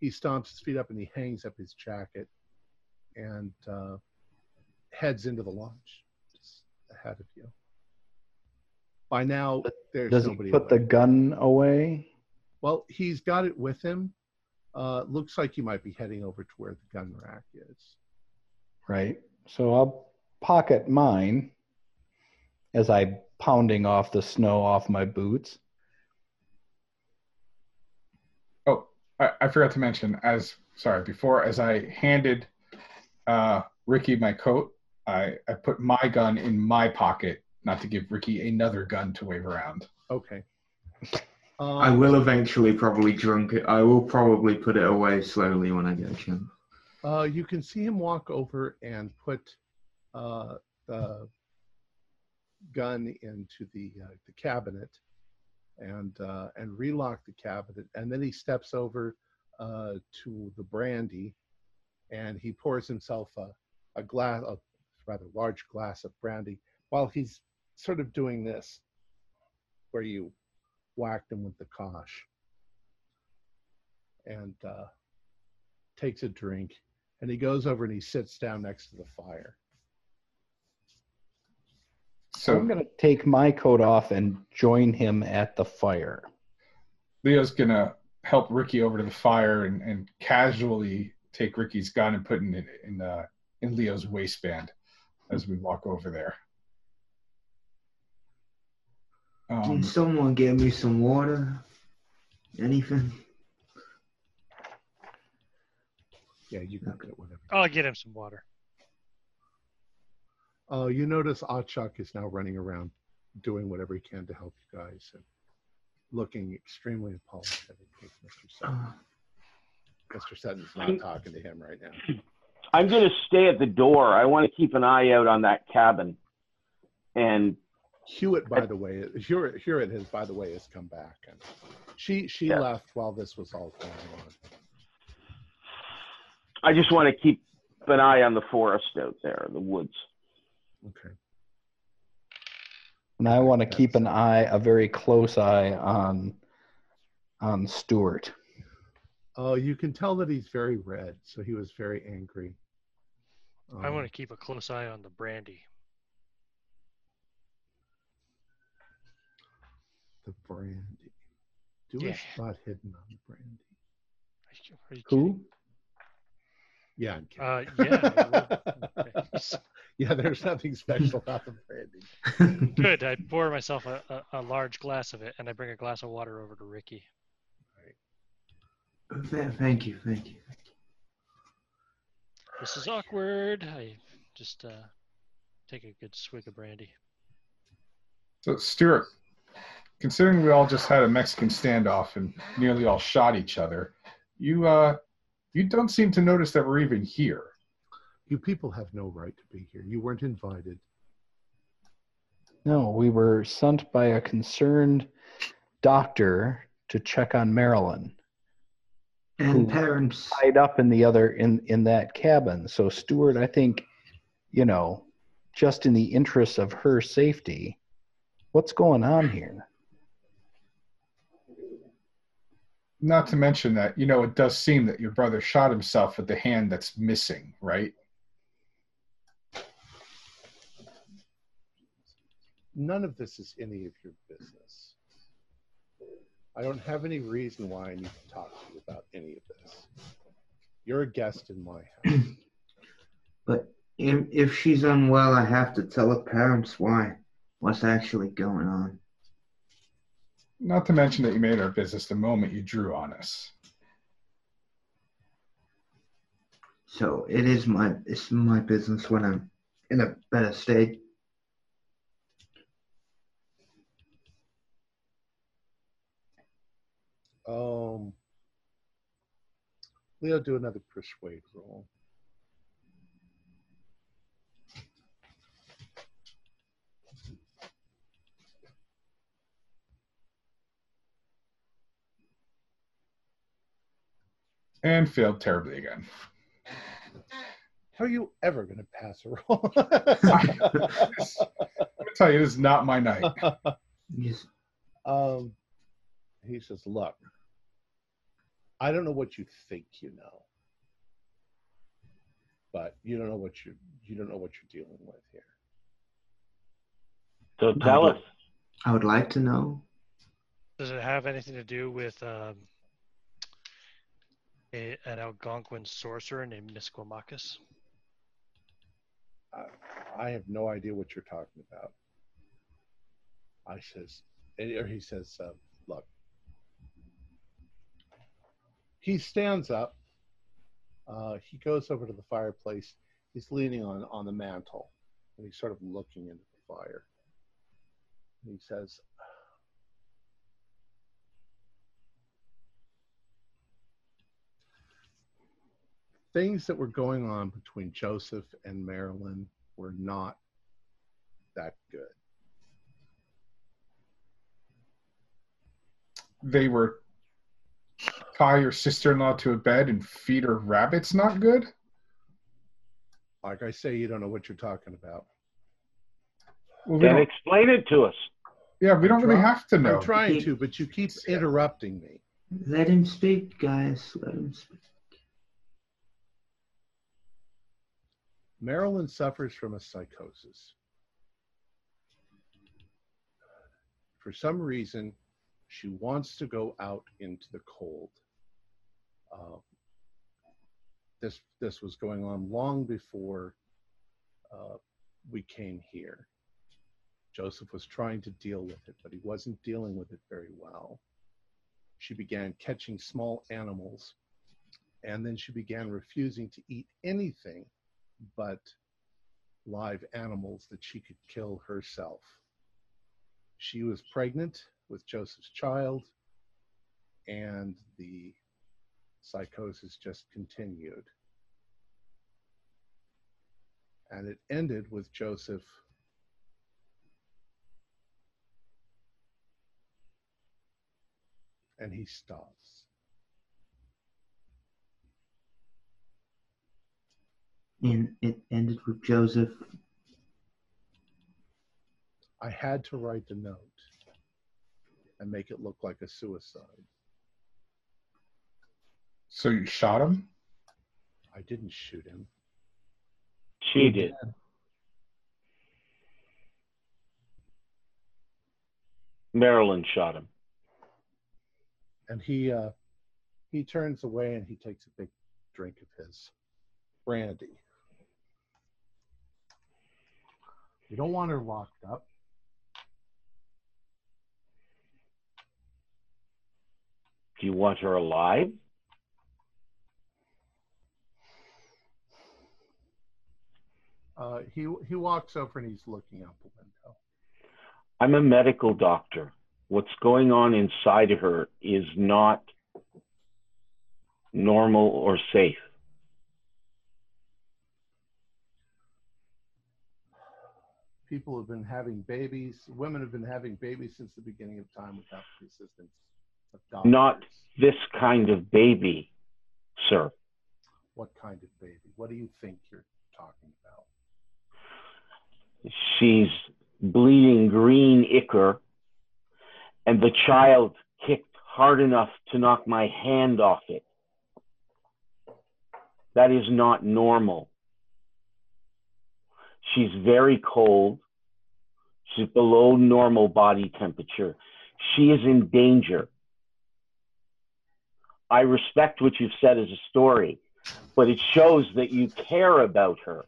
he stomps his feet up and he hangs up his jacket and uh, heads into the lodge just ahead of you. By now, there's Does he nobody. put the gun away? Well, he's got it with him. Uh, looks like he might be heading over to where the gun rack is. Right. So I'll pocket mine as I'm pounding off the snow off my boots. Oh, I, I forgot to mention as sorry before as I handed uh, Ricky my coat, I I put my gun in my pocket, not to give Ricky another gun to wave around. Okay. Um, I will eventually probably drunk it. I will probably put it away slowly when I get a chance. Uh, you can see him walk over and put uh, the gun into the uh, the cabinet and uh, and relock the cabinet, and then he steps over uh, to the brandy, and he pours himself a, a glass, a rather large glass of brandy, while he's sort of doing this, where you whacked him with the cosh, and uh, takes a drink, and he goes over and he sits down next to the fire. So I'm going to take my coat off and join him at the fire. Leo's gonna help Ricky over to the fire and, and casually take Ricky's gun and put it in in, uh, in Leo's waistband as we walk over there. Um, Can someone get me some water? Anything? Yeah, you can get whatever. I'll get him some water. Uh, you notice Achak is now running around doing whatever he can to help you guys and looking extremely apologetic with Mr. Sutton. Uh, Mr. Sutton's not talking to him right now. I'm going to stay at the door. I want to keep an eye out on that cabin. And Hurit, by the way, Hurit, Hurit has, by the way, has come back, and she she Yeah. left while this was all going on. I just want to keep an eye on the forest out there, the woods. Okay. And I want to keep an eye, a very close eye on on Stuart. Oh, you can tell that he's very red, so he was very angry. I Um, want to keep a close eye on the brandy. the brandy. Do Yeah. a spot hidden on the brandy. Are you- are Who? Yeah, I'm kidding. Uh, yeah, yeah, there's nothing special about the brandy. Good. I pour myself a, a, a large glass of it, and I bring a glass of water over to Ricky. th- thank you, thank you. This is awkward. I just uh, take a good swig of brandy. So Stuart, considering we all just had a Mexican standoff and nearly all shot each other, you uh, you don't seem to notice that we're even here. You people have no right to be here. You weren't invited. No, we were sent by a concerned doctor to check on Marilyn, And Who- parents. tied up in the other in in that cabin. So Stuart, I think, you know, just in the interest of her safety, what's going on here? Not to mention that, you know, it does seem that your brother shot himself with the hand that's missing, right? None of this is any of your business. I don't have any reason why I need to talk to you about any of this. You're a guest in my house. But if, if she's unwell, I have to tell her parents why. What's actually going on. Not to mention that you made our business the moment you drew on us. So it is my it's my business when I'm in a better state. Um, Leo, do another persuade roll. And failed terribly again. How are you ever going to pass a roll? Let me tell you, this is not my night. Yes. um, he says, "Look, I don't know what you think you know, but you don't know what you you don't know what you're dealing with here. So tell I us. I would like to know. Does it have anything to do with um, a, an Algonquin sorcerer named Misquamacus? I have no idea what you're talking about." I says, or he says, uh, "Look." He stands up. Uh, he goes over to the fireplace. He's leaning on on the mantle, and he's sort of looking into the fire. And he says, things that were going on between Joseph and Marilyn were not that good. They were tie your sister-in-law to a bed and feed her rabbits. Not good. Like I say, you don't know what you're talking about. Well, we Then explain it to us. yeah, we don't really try- have to know. I'm trying to, but you keep interrupting me. Let him speak, guys. Let him speak. Marilyn suffers from a psychosis. For some reason, she wants to go out into the cold. Uh, this this was going on long before uh, we came here. Joseph was trying to deal with it, but he wasn't dealing with it very well. She began catching small animals, and then she began refusing to eat anything but live animals that she could kill herself. She was pregnant with Joseph's child, and the psychosis just continued. And it ended with Joseph and he stops. And it ended with Joseph. I had to write the note and make it look like a suicide. So you shot him? I didn't shoot him. She did. Marilyn shot him. and he uh, he turns away and he takes a big drink of his brandy. You don't want her locked up. Do you want her alive? Uh, he he walks over and he's looking out the window. I'm a medical doctor. what's going on inside of her is not normal or safe. People have been having babies. Women have been having babies since the beginning of time without the assistance of doctors. Not this kind of baby, sir. What kind of baby? What do you think you're talking about? She's bleeding green ichor, and the child kicked hard enough to knock my hand off it. That is not normal. She's very cold. She's below normal body temperature. She is in danger. I respect what you've said as a story, but it shows that you care about her.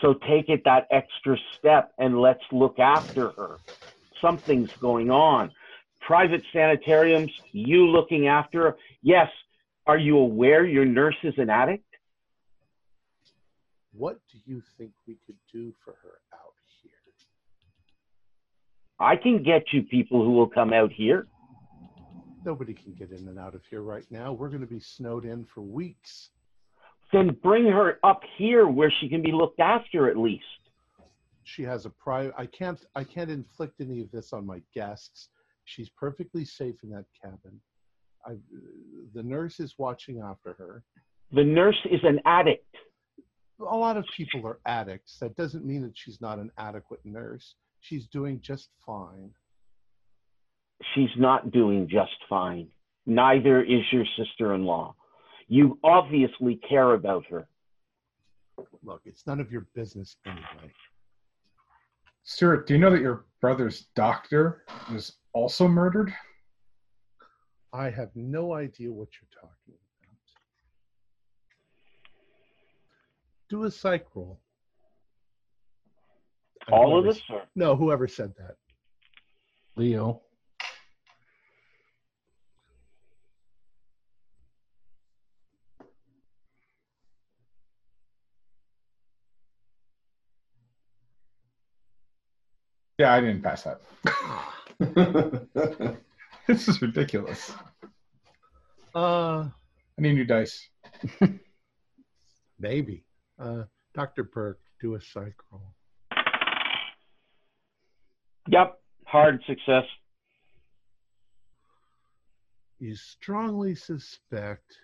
So take it that extra step and let's look after her. Something's going on. Private sanitariums, you looking after her. Yes. Are you aware your nurse is an addict? What do you think we could do for her out here? I can get you people who will come out here. Nobody can get in and out of here right now. We're going to be snowed in for weeks. Then bring her up here where she can be looked after at least. She has a private. I can't. I can't inflict any of this on my guests. She's perfectly safe in that cabin. I, the nurse is watching after her. The nurse is an addict. A lot of people are addicts. That doesn't mean that she's not an adequate nurse. She's doing just fine. She's not doing just fine. Neither is your sister in law. You obviously care about her. Look, it's none of your business anyway. Stuart, do you know that your brother's doctor was also murdered? I have no idea what you're talking about. Do a psych roll. All of us? Or? No, whoever said that. Leo. Yeah, I didn't pass that. this is ridiculous. Uh, I need new dice. maybe. Uh, Dr. Burke, do a psych roll. Yep. Hard success. You strongly suspect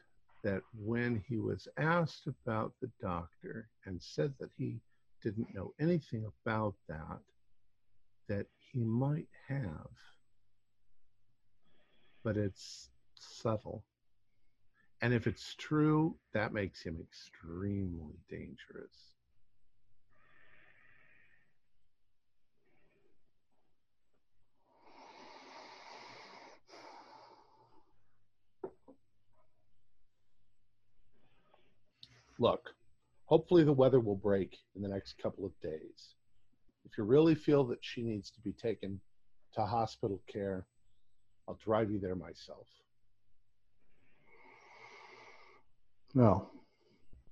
that when he was asked about the doctor and said that he didn't know anything about that, that he might have. But it's subtle. And if it's true, that makes him extremely dangerous. Look, hopefully the weather will break in the next couple of days. If you really feel that she needs to be taken to hospital care, I'll drive you there myself. Well,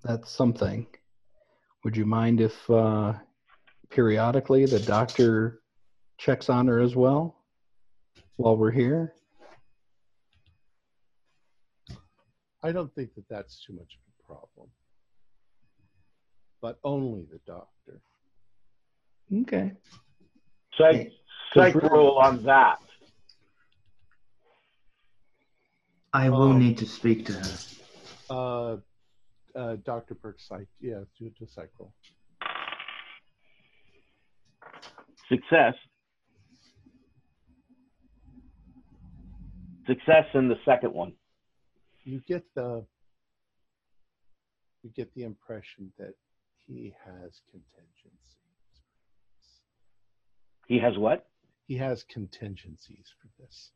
that's something. Would you mind if uh, periodically the doctor checks on her as well while we're here? I don't think that that's too much of a problem. But only the doctor. Okay. Psych, psych really- on that. I will Um, need to speak to her. Uh, uh, Dr. Burke, psych, yeah, do the cycle. Success. Success in the second one. You get the you get the impression that he has contingencies. He has what? He has contingencies for this.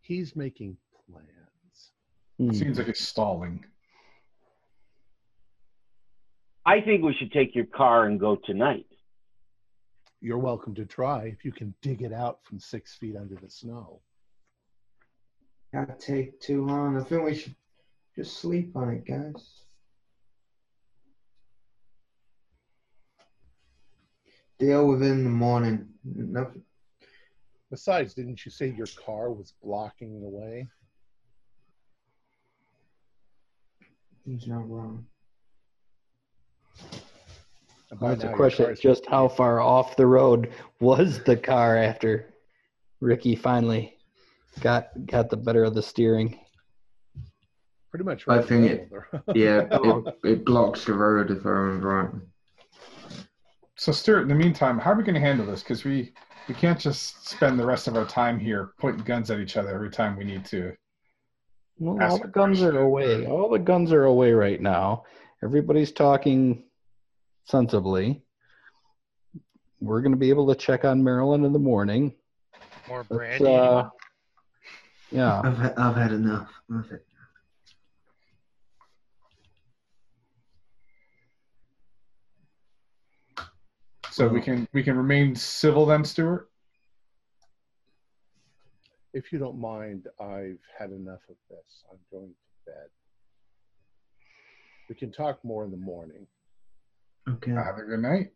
He's making plans. Hmm. Seems like it's stalling. I think we should take your car and go tonight. You're welcome to try if you can dig it out from six feet under the snow. That'd take too long. I think we should just sleep on it, guys. Deal with it in the morning. Nothing. Besides, didn't you say your car was blocking the way? He's not wrong. By That's a question. Just how far off the road was the car after Ricky finally got got the better of the steering? Pretty much I right. in think the it- middle the road. Yeah, it, it blocks the road if I remember right. So, Stuart, in the meantime, how are we going to handle this? Because we we can't just spend the rest of our time here pointing guns at each other every time we need to. Well, all the guns are away. All the guns are away right now. Everybody's talking sensibly. We're going to be able to check on Marilyn in the morning. More brandy. uh, yeah. I've had, I've had enough. I've had- So we can we can remain civil then, Stuart. If you don't mind, I've had enough of this. I'm going to bed. We can talk more in the morning. Okay. Have a good night.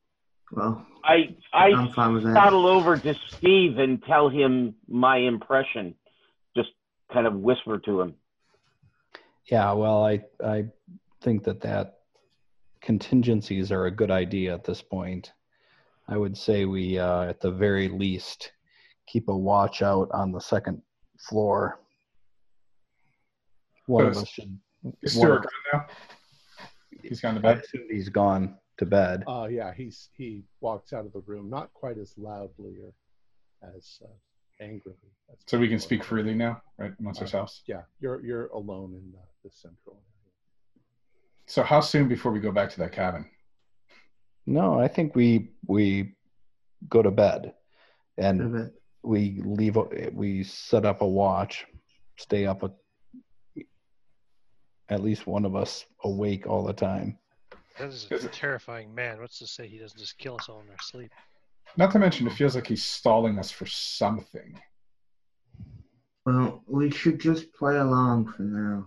Well, I I I'm fine with that. toddle over to Steve and tell him my impression. Just kind of whisper to him. Yeah, well, I I think that that contingencies are a good idea at this point. I would say we, uh, at the very least, keep a watch out on the second floor. One of us should. Is one Stuart gone now? He's gone to I bed. assume he's gone to bed. Uh, yeah, he's he walks out of the room, not quite as loudly or as uh, angrily. As So we can before. speak freely now, right, amongst Uh, ourselves. Yeah, you're you're alone in uh, the central area. So how soon before we go back to that cabin? No, I think we we go to bed, and bit. We leave. We set up a watch, stay up a, at least one of us awake all the time. That is Is a terrifying man. What's to say he doesn't just kill us all in our sleep? Not to mention, it feels like he's stalling us for something. Well, we should just play along for now.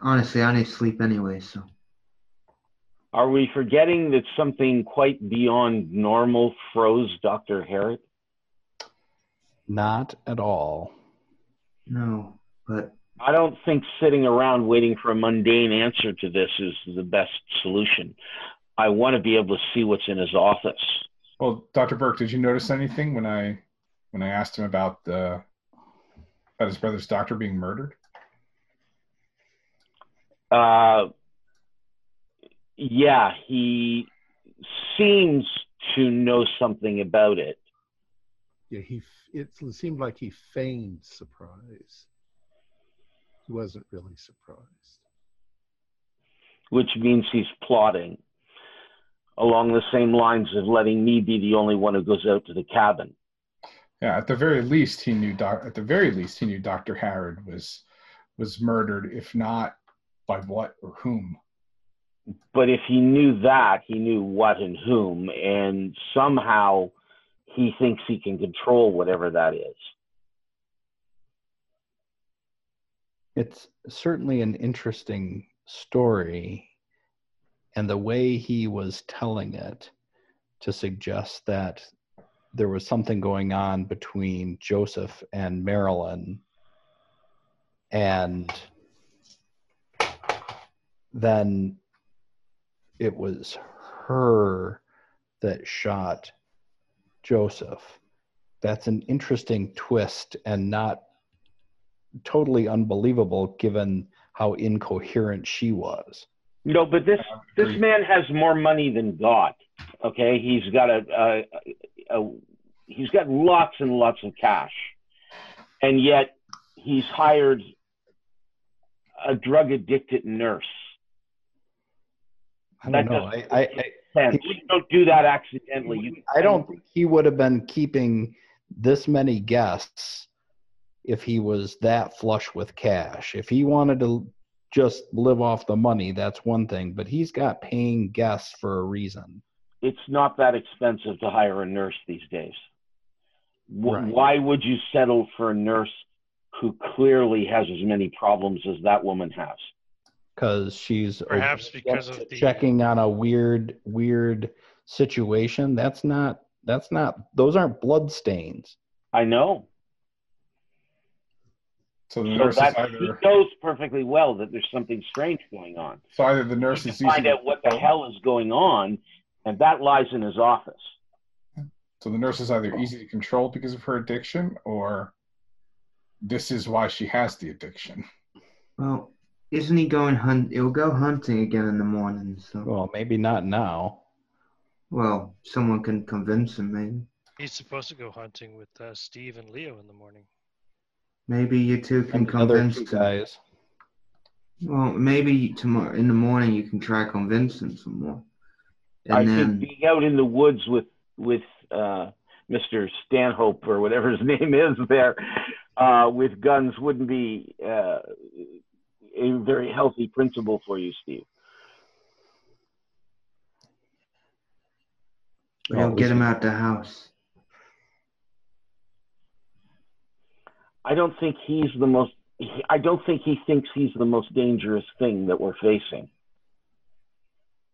Honestly, I need sleep anyway, so. Are we forgetting that something quite beyond normal froze Dr. Harrod? Not at all. No, but I don't think sitting around waiting for a mundane answer to this is the best solution. I want to be able to see what's in his office. Well, Dr. Burke, did you notice anything when I when I asked him about the about his brother's doctor being murdered? Uh, yeah, he seems to know something about it. Yeah, he it seemed like he feigned surprise. He wasn't really surprised. which means he's plotting along the same lines of letting me be the only one who goes out to the cabin. Yeah, at the very least, he knew. Doc, at the very least, he knew Dr. Harrod was was murdered. If not, by what or whom? But if he knew that, he knew what and whom, and somehow he thinks he can control whatever that is. It's certainly an interesting story, and the way he was telling it to suggest that there was something going on between Joseph and Marilyn, and then it was her that shot Joseph. That's an interesting twist and not totally unbelievable given how incoherent she was. No, but this this man has more money than God. Okay, he's got a, a, a he's got lots and lots of cash, and yet he's hired a drug addicted nurse. I don't know. I, doesn't I, make sense. He- You don't do that accidentally. You, I, I don't think he would have been keeping this many guests if he was that flush with cash. If he wanted to just live off the money, that's one thing, but he's got paying guests for a reason. It's not that expensive to hire a nurse these days. W- Right. Why would you settle for a nurse who clearly has as many problems as that woman has? Because she's Perhaps because of the- checking on a weird weird situation that's not that's not those aren't blood stains I know. So the So nurse is that he either knows perfectly well that there's something strange going on. so either the nurse is can find using out what the hell is going on, and that lies in his office. so the nurse is either easy to control because of her addiction, or this is why she has the addiction. Well, isn't he going hunt? He'll go hunting again in the morning. So, Well, maybe not now. well, someone can convince him. Maybe, He's supposed to go hunting with uh, Steve and Leo in the morning. maybe you two can And the other convince two him. guys. Well, maybe tomorrow in the morning you can try to convince him some more. And I then, think being out in the woods with with uh, Mr. Stanhope or whatever his name is there uh, with guns wouldn't be uh, a very healthy principle for you, Steve. we'll get him out the house. I don't think he's the most. I don't think he thinks he's the most dangerous thing that we're facing.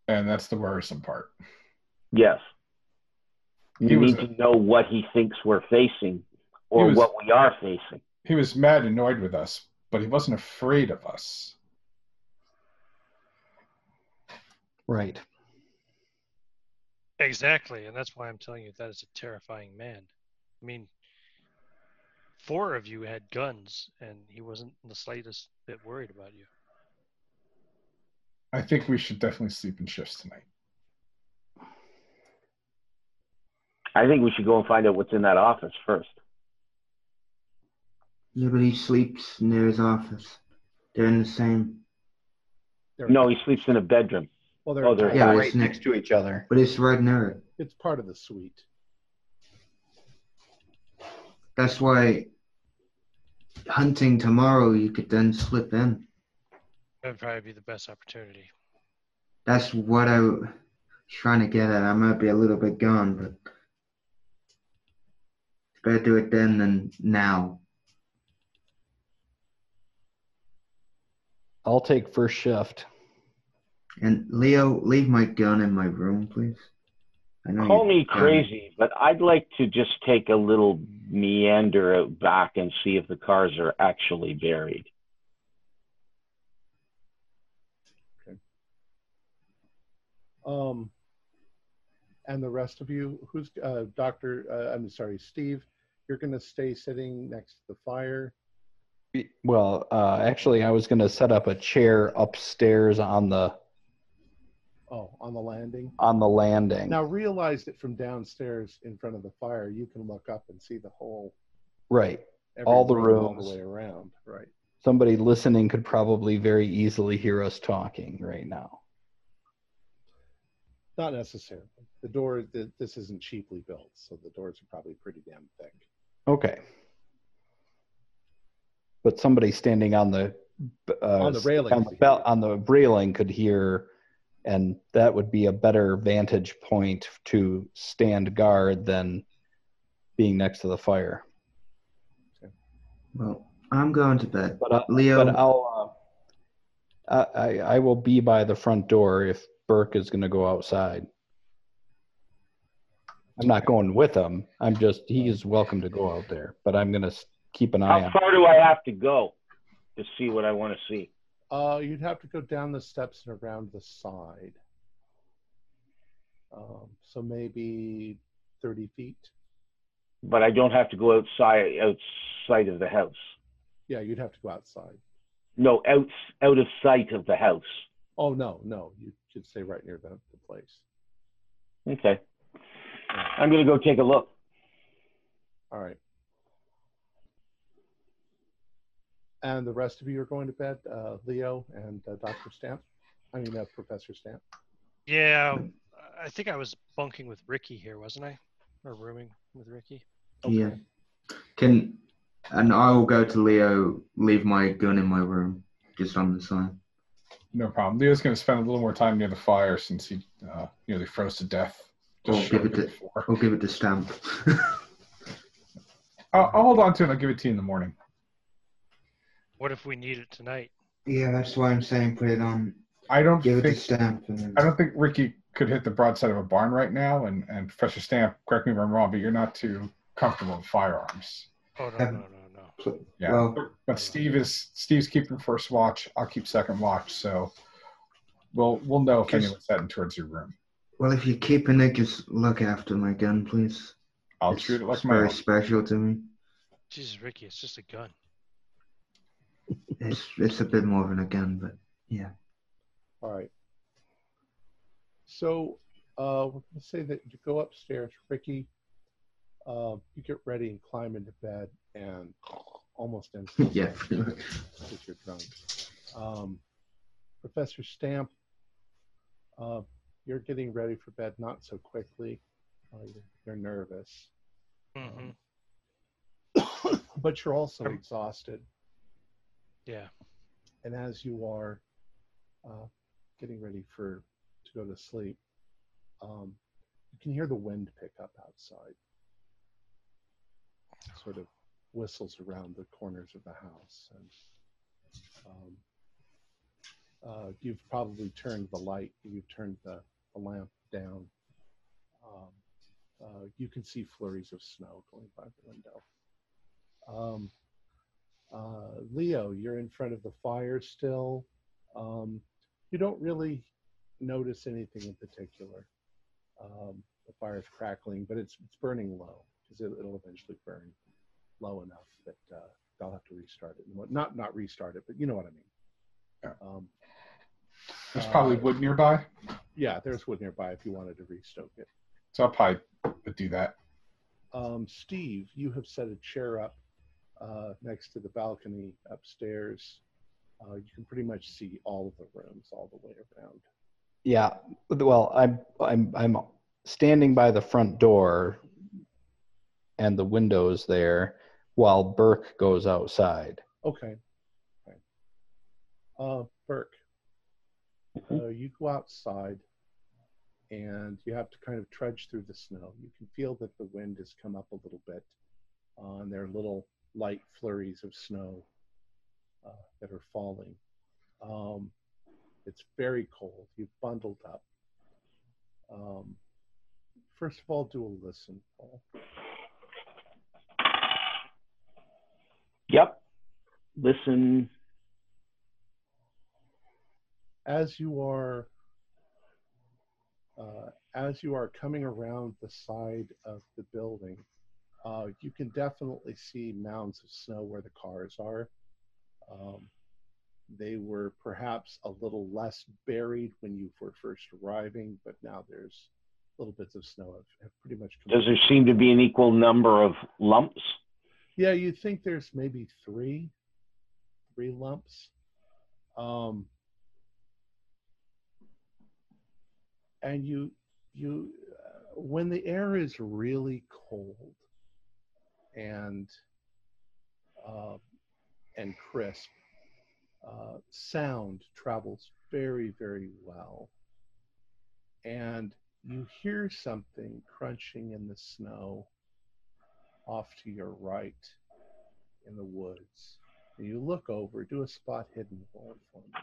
And that's the worrisome part. Yes. He You was need to know what he thinks we're facing or was- what we are facing. he was mad annoyed with us, but he wasn't afraid of us. Right. Exactly, and that's why I'm telling you that is a terrifying man. I mean, four of you had guns, and he wasn't in the slightest bit worried about you. I think we should definitely sleep in shifts tonight. I think we should go and find out what's in that office first. Yeah, but he sleeps near his office. They're in the same. They're- No, he sleeps in a bedroom. Well, they're oh, they're- Yeah, Yeah, right it's next next. to each other. But it's right near it. it's part of the suite. That's why hunting tomorrow you could then slip in. That would probably be the best opportunity. That's what I was trying to get at. I might be a little bit gone, but it's better do it then than now. I'll take first shift. And Leo, leave my gun in my room, please. I know Call you- me um, crazy, but I'd like to just take a little meander out back and see if the cars are actually buried. Okay. Um, and the rest of you, who's uh, Doctor? Uh, I'm sorry, Steve. You're going to stay sitting next to the fire. Well, uh, actually, I was going to set up a chair upstairs on the Oh, on the landing. on the landing. Now realize that from downstairs in front of the fire, you can look up and see the whole Right. every All the room all rooms. the way around. Right. Somebody listening could probably very easily hear us talking right now. Not necessarily. The door. This isn't cheaply built, so the doors are probably pretty damn thick. Okay. But somebody standing on the uh, On the railing on could the, hear on the railing could hear, and that would be a better vantage point to stand guard than being next to the fire. Well, I'm going to bed. But uh, Leo, but I'll uh, I, I I will be by the front door if Burke is going to go outside. I'm not going with him. I'm just he is welcome to go out there, but I'm going to keep an eye How on. far do I have to go to see what I want to see? Uh, you'd have to go down the steps and around the side. Um, so maybe 30 feet. But I don't have to go outside outside of the house. Yeah, you'd have to go outside. No, out out of sight of the house. Oh, no, no. You should stay right near the, the place. Okay. I'm gonna go take a look. All right. And the rest of you are going to bed, uh, Leo and uh, Dr. Stamp. I mean, uh, Professor Stamp. Yeah, I think I was bunking with Ricky here, wasn't I? Or rooming with Ricky? yeah. Can and I will go to Leo. Leave my gun in my room, just on the side. No problem. Leo's going to spend a little more time near the fire since he uh, nearly froze to death just Oh, give it to- I'll give it to Stamp. I'll, I'll hold on to it and I'll give it to you in the morning. What if we need it tonight? yeah, that's why I'm saying put it on. I don't Give it to Stamp. And then, I don't think Ricky could hit the broadside of a barn right now. And, and Professor Stamp, correct me if I'm wrong, but you're not too comfortable with firearms. Oh no, Have- no, no, no. Yeah. Well, But Steve is Steve's keeping first watch. I'll keep second watch. So we'll we'll know if Just- anyone's heading towards your room. well, if you're keeping it, just look after my gun, please. I'll It's- treat it like it's my very own. special to me. Jesus, Ricky, it's just a gun. It's it's a bit more than a gun, but yeah. All right. So uh, we're going to say that you go upstairs, Ricky. Uh, you get ready and climb into bed, and almost instantly, yeah. because you're drunk. Um, Professor Stamp, uh, you're getting ready for bed not so quickly. Uh, you're, you're nervous, hmm but you're also Um, exhausted. Yeah. And as you are uh, getting ready for to go to sleep, um, you can hear the wind pick up outside. Sort of whistles around the corners of the house, and um, uh, you've probably turned the light. You've turned the, the lamp down. Um, uh, you can see flurries of snow going by the window. Um, uh, Leo, you're in front of the fire still. Um, you don't really notice anything in particular. Um, the fire's crackling, but it's it's burning low because it, it'll eventually burn low enough that uh, they'll have to restart it. Not not restart it, but you know what I mean. Yeah. Um, There's probably uh, wood nearby, yeah, there's wood nearby if you wanted to restoke it. so I'll probably do that. Um, Steve, you have set a chair up uh, next to the balcony upstairs. Uh, you can pretty much see all of the rooms all the way around. Yeah. Well, I'm I'm I'm standing by the front door and the windows there while Burke goes outside. Okay. okay. Uh, Burke, uh, you go outside and you have to kind of trudge through the snow. You can feel that the wind has come up a little bit, uh, and there little light flurries of snow uh, that are falling. Um, it's very cold. You've bundled up. Um, first of all, do a listen, Paul. Yep. Listen. as you are uh, as you are coming around the side of the building, uh, you can definitely see mounds of snow where the cars are. Um, they were perhaps a little less buried when you were first arriving, but now there's little bits of snow have, have pretty much. Does there seem to be an equal number of lumps? Yeah, you'd think there's maybe three, three lumps. Um, and you, you, uh, when the air is really cold and uh, and crisp, uh, sound travels very, very well. And you hear something crunching in the snow off to your right in the woods. And you look over, do a spot hidden roll for me.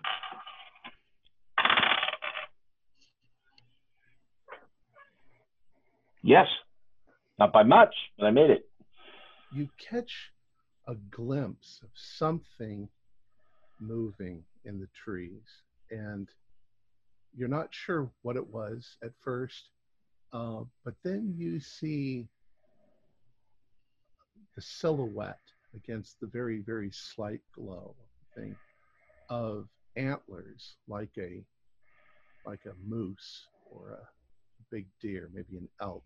Yes. Not by much, but I made it. You catch a glimpse of something moving in the trees, and you're not sure what it was at first, uh, but then you see the silhouette against the very, very slight glow thing of antlers like a like a moose or a big deer, maybe an elk.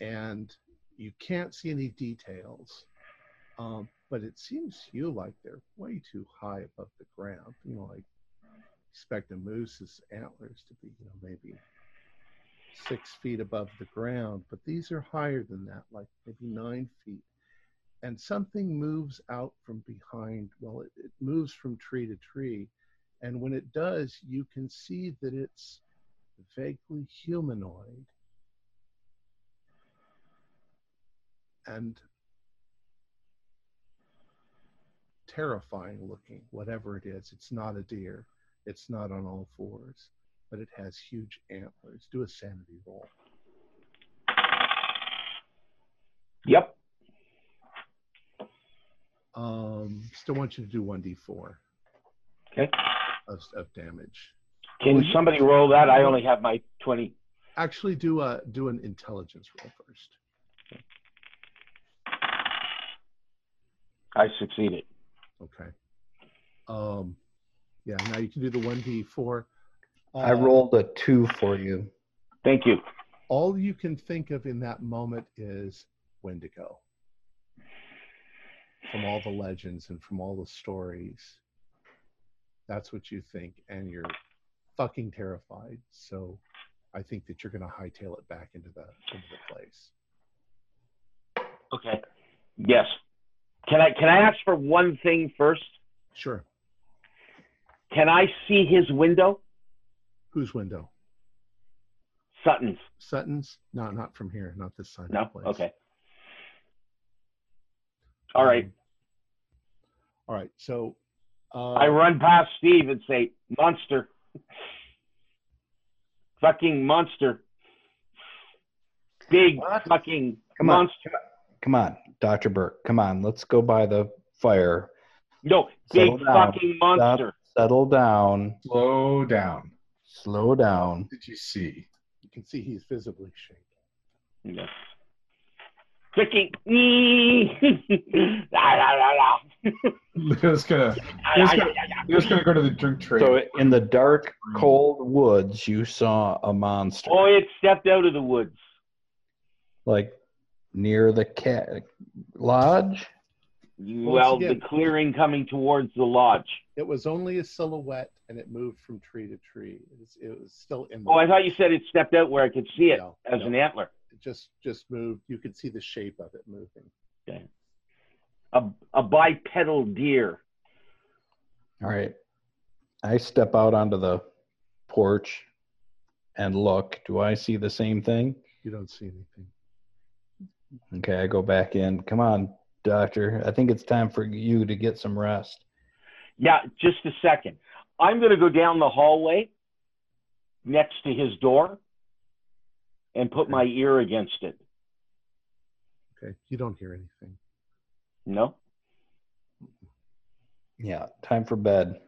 And you can't see any details, um, but it seems to you like they're way too high above the ground. You know, like expect a moose's antlers to be, you know, maybe six feet above the ground, but these are higher than that, like maybe nine feet. And something moves out from behind. Well, it, it moves from tree to tree. And when it does, you can see that it's vaguely humanoid. And terrifying looking, whatever it is. It's not a deer. It's not on all fours, but it has huge antlers. Do a sanity roll. Yep. Um, still want you to do one d4 Okay. of, of damage. Can somebody roll that? I only have my 20. Actually, do a do an intelligence roll first. I succeeded. Okay. Um, yeah. Now you can do the one d4. I Uh, rolled a two for you. Thank you. all you can think of in that moment is Wendigo. From all the legends and from all the stories. That's what you think, and you're fucking terrified. So I think that you're gonna hightail it back into the into the place. Okay. Yes. Can I can I ask for one thing first? Sure. Can I see his window? Whose window? Sutton's. Sutton's? No, not from here, not this side No? of the place. Okay. All right. Um, all right. So uh, I run past Steve and say, monster. fucking monster. Big What? fucking Come on, come on, Doctor Burke. Come on, let's go by the fire. No, big Settle down. fucking monster. Settle down. Slow down. Slow down. What did you see? you can see he's visibly shaking. Yes. Freaking. La, la, la, la. Leo's gonna, Leo's gonna, Leo's gonna go to the drink trade. So in the dark, cold woods, you saw a monster, oh, it stepped out of the woods. like near the cat lodge. Well, again- the clearing coming towards the lodge. It was only a silhouette, and it moved from tree to tree. It was, it was still in. The Oh, I thought you said it stepped out where I could see it No, as no. an antler. It just just moved. You could see the shape of it moving. Okay. A, a bipedal deer. All right. I step out onto the porch and look. Do I see the same thing? You don't see anything. Okay, I go back in. Come on, doctor. I think it's time for you to get some rest. Yeah, just a second. I'm going to go down the hallway next to his door and put my ear against it. Okay, you don't hear anything. No? Yeah, time for bed.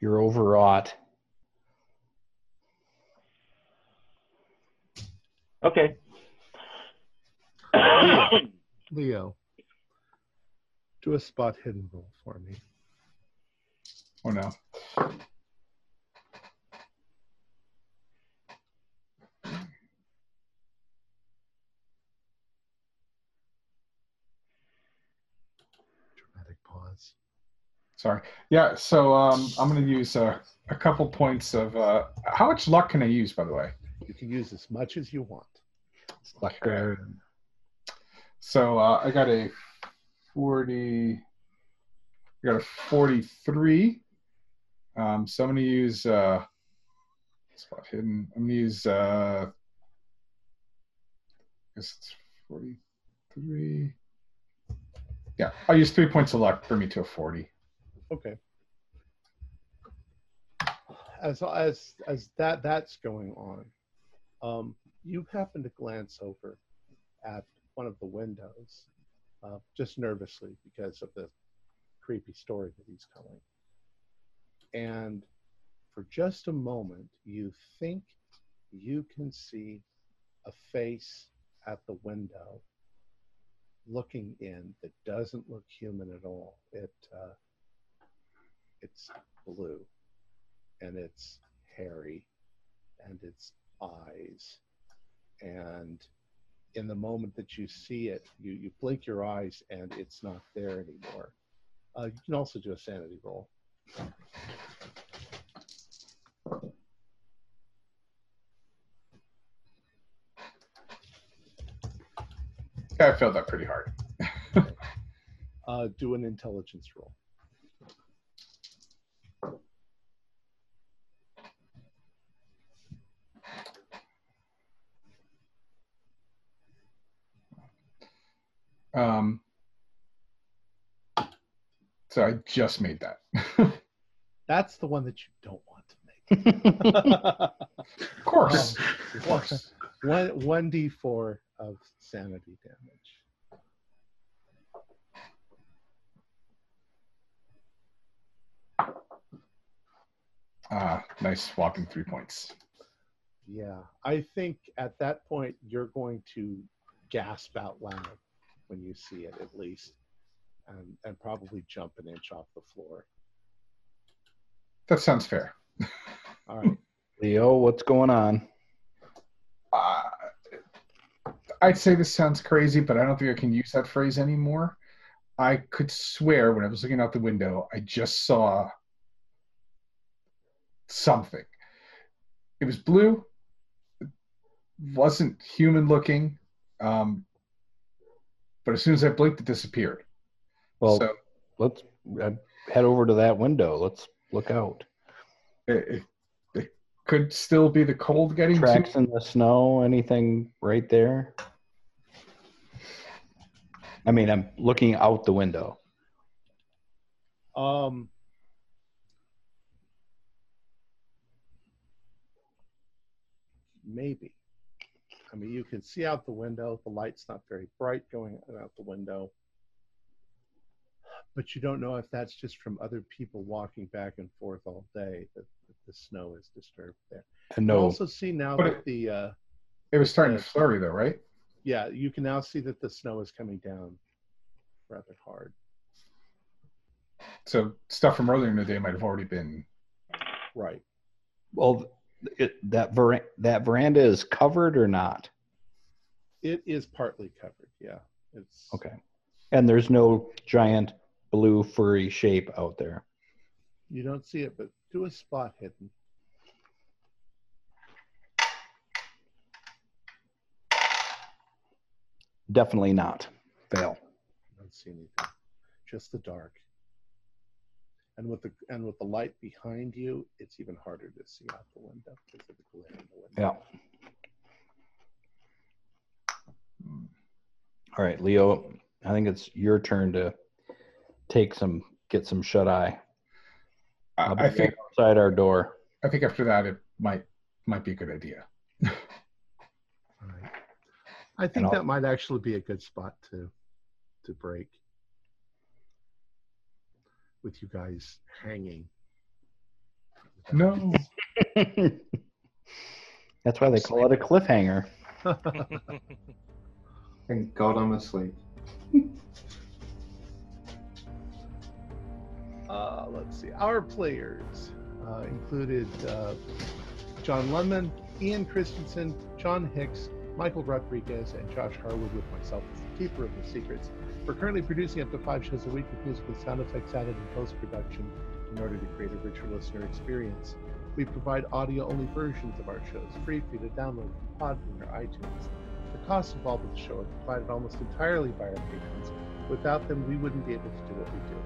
You're overwrought. Okay. Leo, do a spot hidden roll for me. Oh no. Dramatic pause. Sorry. Yeah. So um, I'm gonna use uh, a couple points of. Uh, how much luck can I use, by the way? You can use as much as you want. Sucker. So uh, I got a 40. I got a 43. Um, so I'm gonna use uh, spot hidden. I'm gonna use. Uh, I guess it's 43. Yeah, I'll use three points of luck for me to a 40. Okay. As as as that that's going on, um, you happen to glance over at one of the windows, uh, just nervously because of the creepy story that he's telling. And for just a moment, you think you can see a face at the window looking in that doesn't look human at all. It uh, it's blue and it's hairy and it's eyes and in the moment that you see it you, you blink your eyes and it's not there anymore. Uh, you can also do a sanity roll. Yeah, I felt that pretty hard. uh, do an intelligence roll Um, so I just made that. that's the one that you don't want to make of course. Um, of course. one one d4 uh, of sanity damage. Ah, nice whopping three points. Yeah, I think at that point you're going to gasp out loud when you see it, at least, and and probably jump an inch off the floor. That sounds fair. All right. Leo, what's going on? Uh, I'd say this sounds crazy, but I don't think I can use that phrase anymore. I could swear when I was looking out the window, I just saw something. It was blue, it wasn't human looking, um, but as soon as I blinked, it disappeared. Well, so let's uh, head over to that window. Let's look out. it, it, it could still be the cold getting to Tracks in the snow, anything right there? I mean, I'm looking out the window. Um, maybe. I mean, you can see out the window. The light's not very bright going out the window. But you don't know if that's just from other people walking back and forth all day that, that the snow is disturbed there. And You no, also see now But that it- the uh, It was starting to Yes. flurry though, right? yeah, you can now see that the snow is coming down rather hard. So stuff from earlier in the day might have already been. Right. well, it, that ver- that veranda is covered or not? It is partly covered. Yeah. It's Okay. And there's no giant blue furry shape out there. You don't see it, but do a spot hidden. Definitely not. Fail. don't see anything. Just the dark. And with the and with the light behind you, it's even harder to see out the window because of the glare in the window. Yeah. All right, Leo. I think it's your turn to take some, get some shut eye. I, I'll be I think. outside our door. I think after that, it might might be a good idea. All right. I think that might actually be a good spot to to break with you guys hanging. No. That's why they call it a cliffhanger. Thank God I'm asleep. Uh, let's see. Our players uh, included uh, John Lundman, Ian Christensen, John Hicks, Michael Rodriguez, and Josh Harwood, with myself as the keeper of the secrets. We're currently producing up to five shows a week with music and sound effects added in post production in order to create a richer listener experience. We provide audio only versions of our shows, free for you to download from Podbean or iTunes. The costs involved with the show are provided almost entirely by our patrons. Without them, we wouldn't be able to do what we do.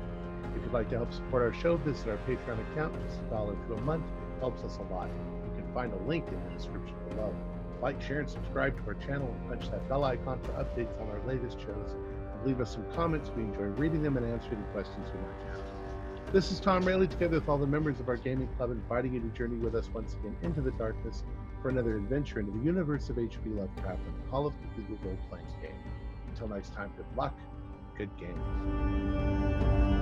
If you'd like to help support our show, visit our Patreon account. Just a dollar to a month it helps us a lot. You can find a link in the description below. Like, share, and subscribe to our channel and punch that bell icon for updates on our latest shows. Leave us some comments. We enjoy reading them and answering the questions you might have. This is Tom Rayleigh, together with all the members of our gaming club, inviting you to journey with us once again into the darkness for another adventure into the universe of H.P. Lovecraft and the Call of Cthulhu role-playing game. Until next time, good luck, good game.